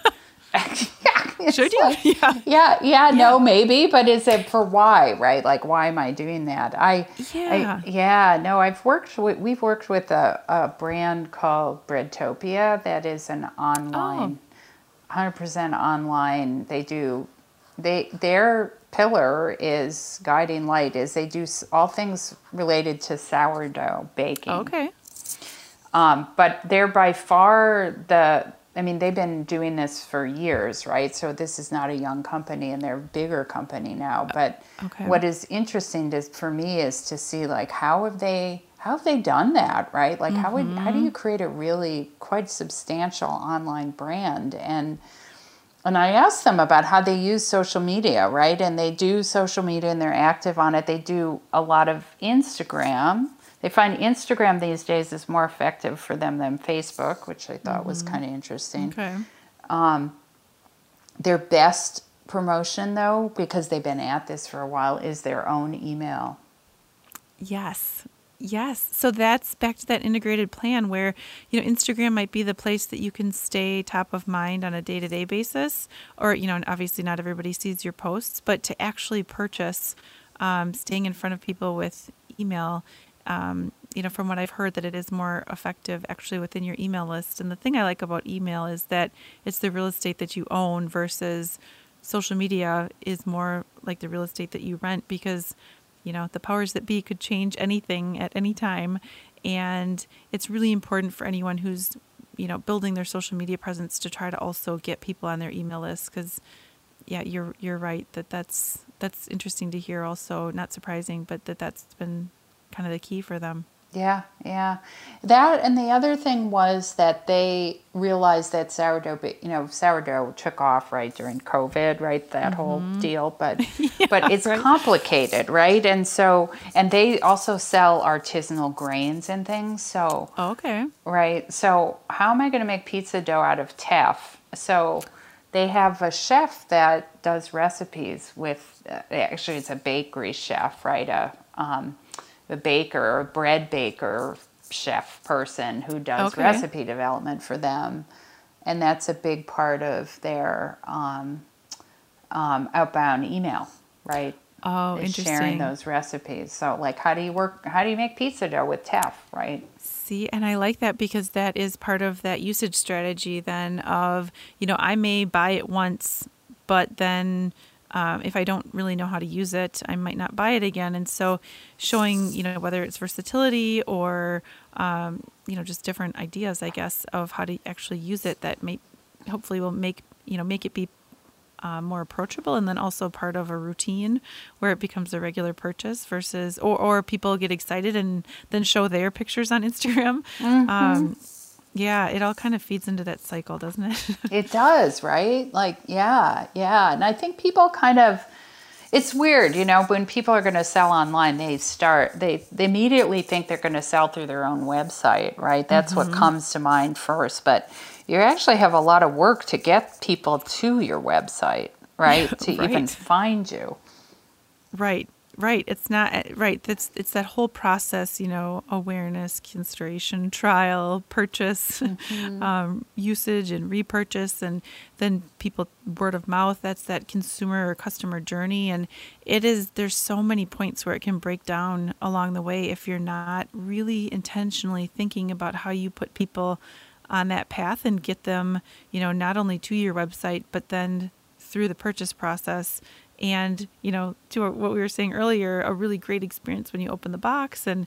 yeah, should you? Like, yeah. yeah. yeah, no, maybe, but is it for why? Right? Like, why am I doing that? I, yeah, I, yeah, no, I've worked with, we've worked with a, a brand called Breadtopia that is an online. Oh 100% online. They do they their pillar is guiding light is they do all things related to sourdough baking. Okay. Um, but they're by far the I mean they've been doing this for years, right? So this is not a young company and they're a bigger company now. But okay. what is interesting to, for me is to see like how have they how have they done that, right? Like mm-hmm. how would how do you create a really quite substantial online brand and and I asked them about how they use social media, right? And they do social media and they're active on it. They do a lot of Instagram. They find Instagram these days is more effective for them than Facebook, which I thought mm-hmm. was kind of interesting. Okay. Um, their best promotion, though, because they've been at this for a while, is their own email. Yes. Yes. So that's back to that integrated plan where, you know, Instagram might be the place that you can stay top of mind on a day to day basis. Or, you know, and obviously not everybody sees your posts, but to actually purchase um, staying in front of people with email. Um, you know, from what I've heard, that it is more effective actually within your email list. And the thing I like about email is that it's the real estate that you own versus social media is more like the real estate that you rent because, you know, the powers that be could change anything at any time. And it's really important for anyone who's, you know, building their social media presence to try to also get people on their email list because yeah, you're you're right that that's that's interesting to hear. Also, not surprising, but that that's been kind of the key for them. Yeah, yeah. That and the other thing was that they realized that sourdough, you know, sourdough took off right during COVID, right? That mm-hmm. whole deal, but yeah, but it's right. complicated, right? And so and they also sell artisanal grains and things. So oh, okay, right. So how am I going to make pizza dough out of teff? So they have a chef that does recipes with. Uh, actually, it's a bakery chef, right? A um, a baker or bread baker chef person who does okay. recipe development for them. And that's a big part of their um, um, outbound email, right? Oh, interesting. Sharing those recipes. So, like, how do you work? How do you make pizza dough with teff, right? See, and I like that because that is part of that usage strategy. Then of you know, I may buy it once, but then um, if I don't really know how to use it, I might not buy it again. And so, showing you know whether it's versatility or um, you know just different ideas, I guess, of how to actually use it that may hopefully will make you know make it be uh, more approachable and then also part of a routine where it becomes a regular purchase versus or, or people get excited and then show their pictures on instagram mm-hmm. um, yeah, it all kind of feeds into that cycle, doesn't it? it does, right? Like, yeah, yeah. And I think people kind of, it's weird, you know, when people are going to sell online, they start, they, they immediately think they're going to sell through their own website, right? That's mm-hmm. what comes to mind first. But you actually have a lot of work to get people to your website, right? to right. even find you. Right. Right. It's not uh, right. That's it's that whole process, you know, awareness, consideration, trial, purchase, mm-hmm. um, usage, and repurchase, and then people word of mouth. That's that consumer or customer journey, and it is. There's so many points where it can break down along the way if you're not really intentionally thinking about how you put people on that path and get them, you know, not only to your website but then through the purchase process and you know to what we were saying earlier a really great experience when you open the box and,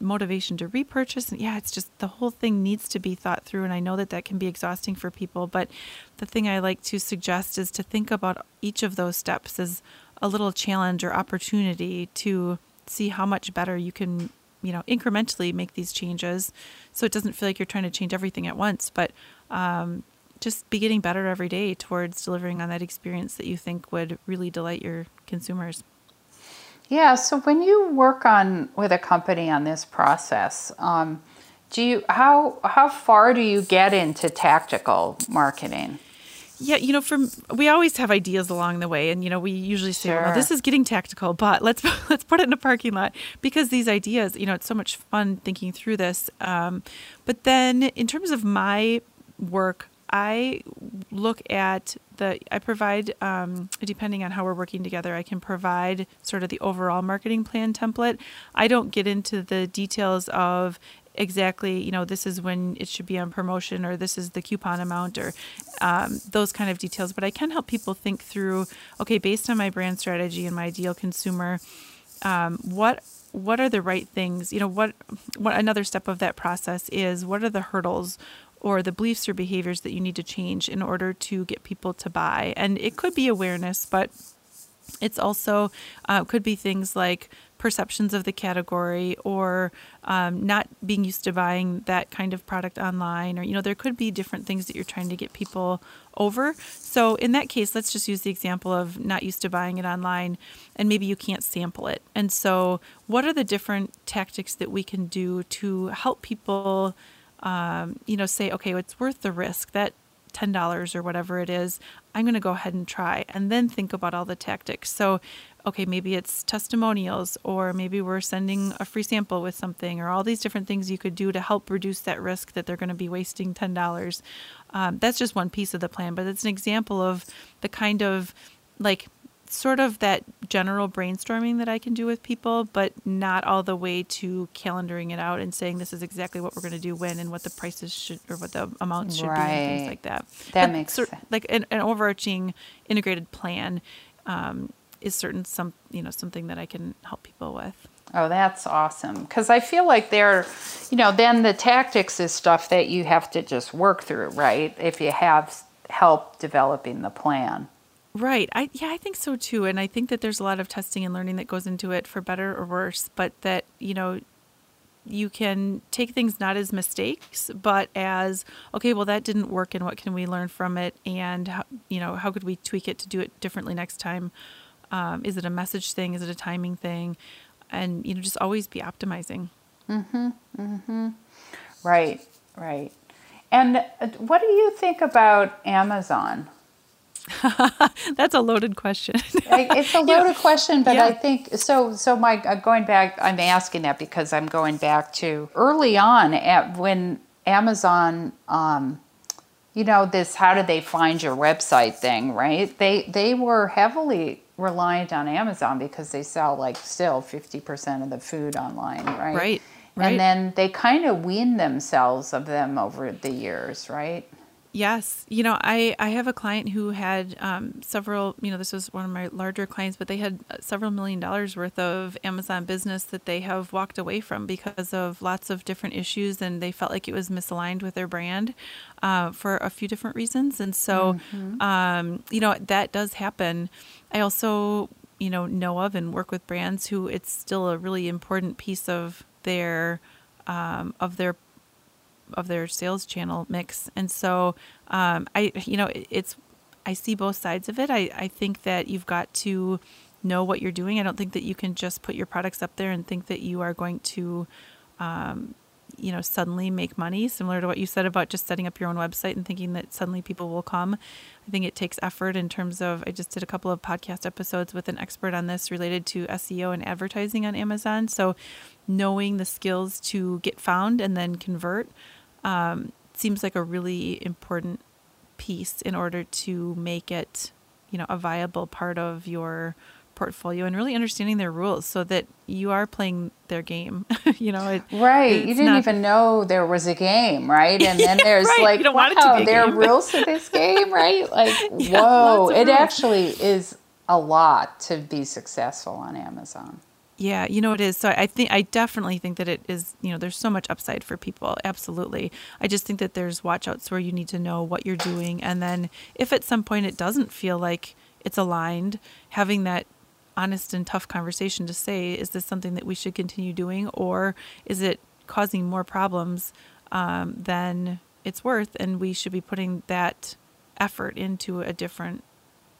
motivation to repurchase. And yeah it's just the whole thing needs to be thought through. And i know that that can be exhausting for people but the thing i like to suggest is to think about each of those steps as a little challenge or opportunity to see how much better you can you know incrementally make these changes. So it doesn't feel like you're trying to change everything at once but um, just be getting better every day towards delivering on that experience that you think would really delight your consumers. Yeah. So when you work on with a company on this process, um, do you how how far do you get into tactical marketing? Yeah, you know, from we always have ideas along the way, and you know, we usually say, sure. "Well, this is getting tactical," but let's let's put it in a parking lot because these ideas, you know, it's so much fun thinking through this. Um, but then, in terms of my work, I look at the, I provide, um, depending on how we're working together, I can provide sort of the overall marketing plan template. I don't get into the details of exactly, you know, this is when it should be on promotion or this is the coupon amount or um, those kind of details. But I can help people think through, okay, based on my brand strategy and my ideal consumer, um, what what are the right things you know what what another step of that process is what are the hurdles or the beliefs or behaviors that you need to change in order to get people to buy. And it could be awareness, but it's also uh, could be things like perceptions of the category or um, not being used to buying that kind of product online or you know there could be different things that you're trying to get people over so in that case let's just use the example of not used to buying it online and maybe you can't sample it and so what are the different tactics that we can do to help people um, you know, say, okay, it's worth the risk that $10 or whatever it is, I'm going to go ahead and try and then think about all the tactics. So, okay, maybe it's testimonials, or maybe we're sending a free sample with something, or all these different things you could do to help reduce that risk that they're going to be wasting $10. Um, that's just one piece of the plan, but it's an example of the kind of like sort of that general brainstorming that I can do with people, but not all the way to calendaring it out and saying this is exactly what we're going to do when and what the prices should or what the amounts should right. be and things like that. That but makes sort, sense. Like an, an, overarching integrated plan um, is certain some you know something that I can help people with. Oh, that's awesome. Because I feel like they're, you know, then the tactics is stuff that you have to just work through, right? If you have help developing the plan. Right. I yeah, I think so too. And I think that there's a lot of testing and learning that goes into it for better or worse, but that, you know, you can take things not as mistakes, but as okay, well that didn't work and what can we learn from it and how, you know, how could we tweak it to do it differently next time? Um, is it a message thing? Is it a timing thing? And you know, just always be optimizing. Mhm. Mhm. Right. Right. And uh, what do you think about Amazon? That's a loaded question. it's a loaded question, but yeah. I think so. So my uh, going back, I'm asking that because I'm going back to early on at when Amazon, um, you know, this how do they find your website thing, right? They they were heavily reliant on Amazon because they sell like still 50% of the food online, right? Right. Right. And then they kind of wean themselves of them over the years, right? Yes. You know, I, I have a client who had um, several, you know, this was one of my larger clients, but they had uh, several million dollars worth of Amazon business that they have walked away from because of lots of different issues and they felt like it was misaligned with their brand uh, for a few different reasons. And so, mm-hmm. um, you know, that does happen. I also, you know, know of and work with brands who it's still a really important piece of their um, of their of their sales channel mix. And so um, I, you know, it's I see both sides of it. I, I think that you've got to know what you're doing. I don't think that you can just put your products up there and think that you are going to, um, you know, suddenly make money. Similar to what you said about just setting up your own website and thinking that suddenly people will come. I think it takes effort in terms of. I just did a couple of podcast episodes with an expert on this related to SEO and advertising on Amazon. So, knowing the skills to get found and then convert um, seems like a really important piece in order to make it, you know, a viable part of your portfolio and really understanding their rules so that you are playing their game. you know, it, right? You didn't not... even know there was a game, right? And then there's right. like, wow, there are rules to this game, right? Like, yeah, whoa! It rules. actually is a lot to be successful on Amazon. Yeah, you know it is. So I think I definitely think that it is. You know, there's so much upside for people. Absolutely. I just think that there's watchouts where you need to know what you're doing, and then if at some point it doesn't feel like it's aligned, having that honest and tough conversation to say, is this something that we should continue doing, or is it causing more problems um, than it's worth, and we should be putting that effort into a different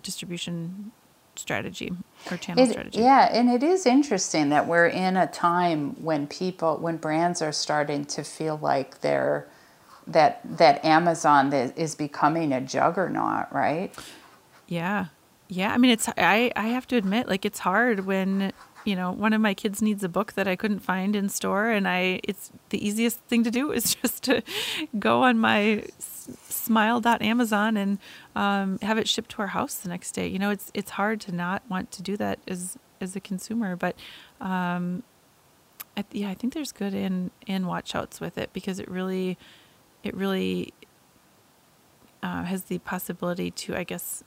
distribution strategy or channel it, strategy. Yeah, and it is interesting that we're in a time when people, when brands are starting to feel like they're that that Amazon is becoming a juggernaut, right? Yeah, yeah. I mean, it's I I have to admit, like it's hard when you know one of my kids needs a book that I couldn't find in store, and I it's the easiest thing to do is just to go on my smile.amazon and um, have it shipped to our house the next day. You know, it's it's hard to not want to do that as as a consumer, but um, I, yeah, I think there's good in in watch outs with it because it really it really uh, has the possibility to, I guess,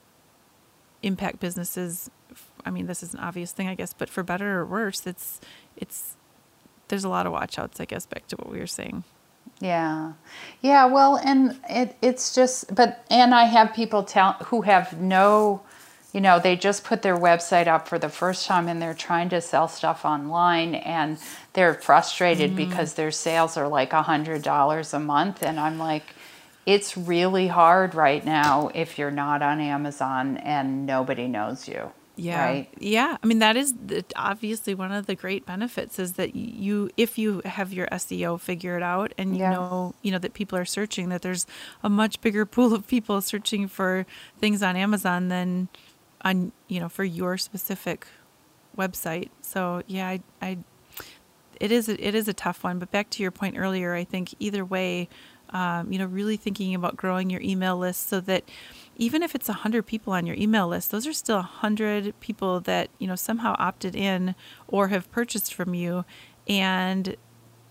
impact businesses. I mean, this is an obvious thing, I guess, but for better or worse, it's it's there's a lot of watch outs, I guess, back to what we were saying. Yeah. Yeah, well, and it, it's just, but, and I have people tell who have no, you know, they just put their website up for the first time and they're trying to sell stuff online and they're frustrated mm-hmm. because their sales are like a $100 a month. And I'm like, it's really hard right now if you're not on Amazon and nobody knows you. Yeah. Right? Yeah. I mean, that is the, obviously one of the great benefits is that you, if you have your SEO figured out and you yeah. know, you know, that people are searching, that there's a much bigger pool of people searching for things on Amazon than on, you know, for your specific website. So yeah, I, I, it is, a, it is a tough one, but back to your point earlier, I think either way, um, you know, really thinking about growing your email list so that even if it's 100 people on your email list, those are still 100 people that, you know, somehow opted in or have purchased from you. And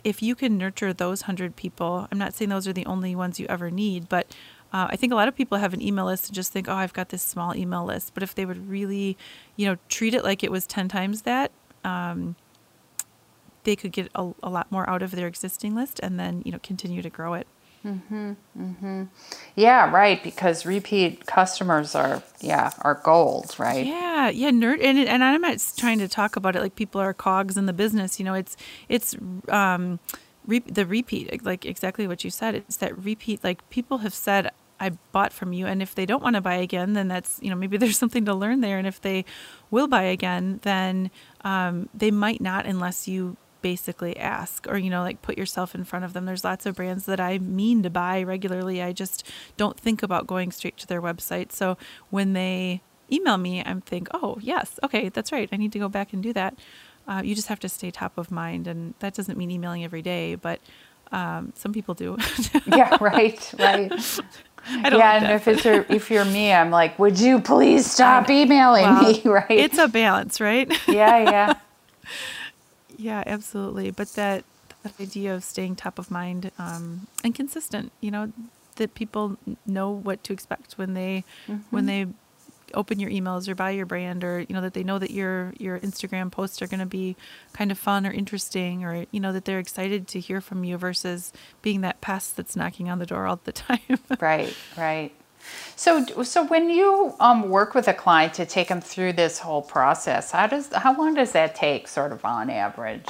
if you can nurture those 100 people, I'm not saying those are the only ones you ever need, but uh, I think a lot of people have an email list and just think, oh, I've got this small email list. But if they would really, you know, treat it like it was 10 times that, um, they could get a, a lot more out of their existing list and then, you know, continue to grow it. Mm-hmm, mm-hmm. Yeah, right. Because repeat customers are, yeah, are gold, right? Yeah, yeah. Nerd, and and I'm not trying to talk about it like people are cogs in the business. You know, it's it's um, re- the repeat, like exactly what you said. It's that repeat. Like people have said, I bought from you, and if they don't want to buy again, then that's you know maybe there's something to learn there. And if they will buy again, then um, they might not unless you basically ask or you know like put yourself in front of them there's lots of brands that i mean to buy regularly i just don't think about going straight to their website so when they email me i'm think oh yes okay that's right i need to go back and do that uh, you just have to stay top of mind and that doesn't mean emailing every day but um, some people do yeah right right yeah, like and if it's your, if you're me, I'm like, would you please stop emailing well, me? Right? It's a balance, right? yeah, yeah. Yeah, absolutely. But that that idea of staying top of mind um, and consistent, you know, that people know what to expect when they mm-hmm. when they open your emails or buy your brand or you know that they know that your your Instagram posts are going to be kind of fun or interesting or you know that they're excited to hear from you versus being that pest that's knocking on the door all the time. right, right. So, so when you um, work with a client to take them through this whole process, how does how long does that take, sort of on average?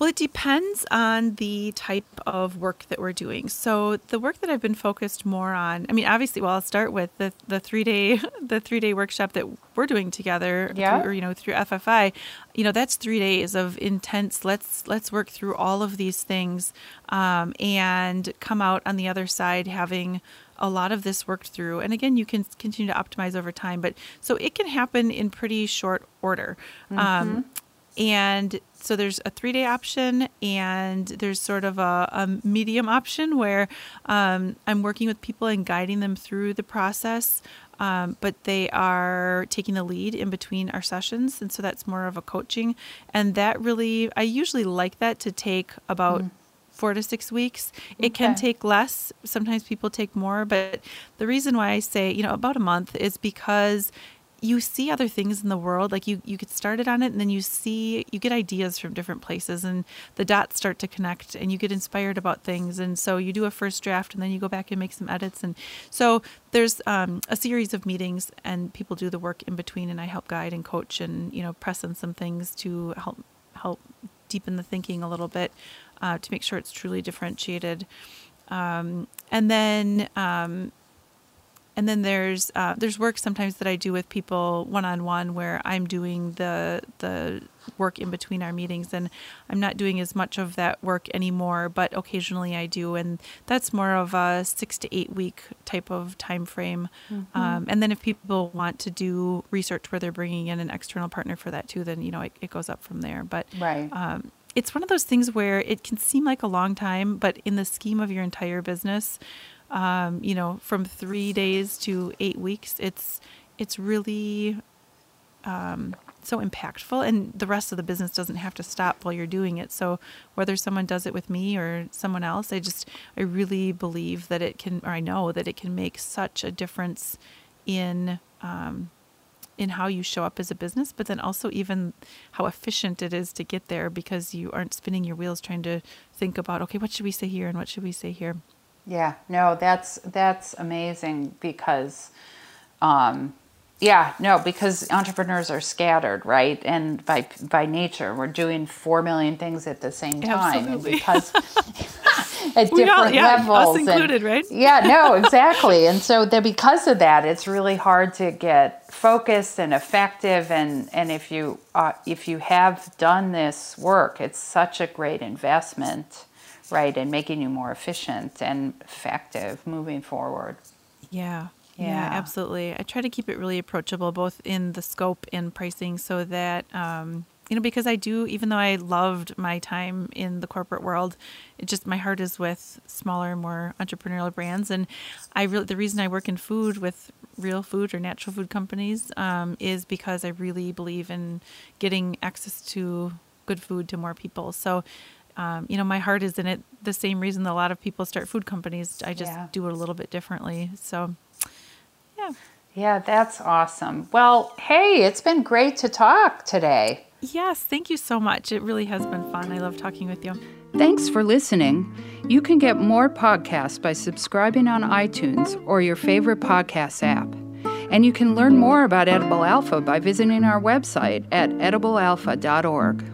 Well, it depends on the type of work that we're doing. So the work that I've been focused more on, I mean, obviously, well, I'll start with the, the three day the three day workshop that we're doing together, yeah. through, or you know, through FFI. You know, that's three days of intense. Let's let's work through all of these things, um, and come out on the other side having a lot of this worked through. And again, you can continue to optimize over time, but so it can happen in pretty short order. Um, mm-hmm. Um, and so there's a three day option and there's sort of a, a medium option where um, I'm working with people and guiding them through the process. Um, but they are taking the lead in between our sessions. And so that's more of a coaching. And that really, I usually like that to take about mm four to six weeks. It okay. can take less. Sometimes people take more. But the reason why I say, you know, about a month is because you see other things in the world like you you get started on it and then you see you get ideas from different places and the dots start to connect and you get inspired about things and so you do a first draft and then you go back and make some edits and so there's um, a series of meetings and people do the work in between and i help guide and coach and you know press on some things to help help deepen the thinking a little bit uh, to make sure it's truly differentiated. Um, and then um, and then there's uh, there's work sometimes that I do with people one on one where I'm doing the the work in between our meetings and I'm not doing as much of that work anymore but occasionally I do and that's more of a six to eight week type of time frame mm-hmm. um, and then if people want to do research where they're bringing in an external partner for that too then you know it, it goes up from there but right um, it's one of those things where it can seem like a long time, but in the scheme of your entire business, um, you know, from three days to eight weeks, it's it's really um, so impactful, and the rest of the business doesn't have to stop while you're doing it. So whether someone does it with me or someone else, I just I really believe that it can, or I know that it can make such a difference in um, in how you show up as a business, but then also even how efficient it is to get there because you aren't spinning your wheels trying to think about, okay, what should we say here and what should we say here? Yeah, no, that's that's amazing because um, yeah, no, because entrepreneurs are scattered, right? And by by nature, we're doing four million things at the same time, Absolutely. because at different all, yeah, levels, us included, and, right? yeah, no, exactly. and so that because of that, it's really hard to get focused and effective. And and if you uh, if you have done this work, it's such a great investment, right, in making you more efficient and effective moving forward. Yeah, yeah. yeah. absolutely. I try to keep it really approachable, both in the scope and pricing, so that um, you know, because I do, even though I loved my time in the corporate world, it just my heart is with smaller, more entrepreneurial brands. And I really, the reason I work in food with real food or natural food companies um, is because I really believe in getting access to good food to more people. So, um, you know, my heart is in it. The same reason that a lot of people start food companies. I just Yeah. do it a little bit differently. So, yeah. Yeah, that's awesome. Well, hey, it's been great to talk today. Yes, thank you so much. It really has been fun. I love talking with you. Thanks for listening. You can get more podcasts by subscribing on iTunes or your favorite podcast app. And you can learn more about Edible Alpha by visiting our website at ediblealpha.org.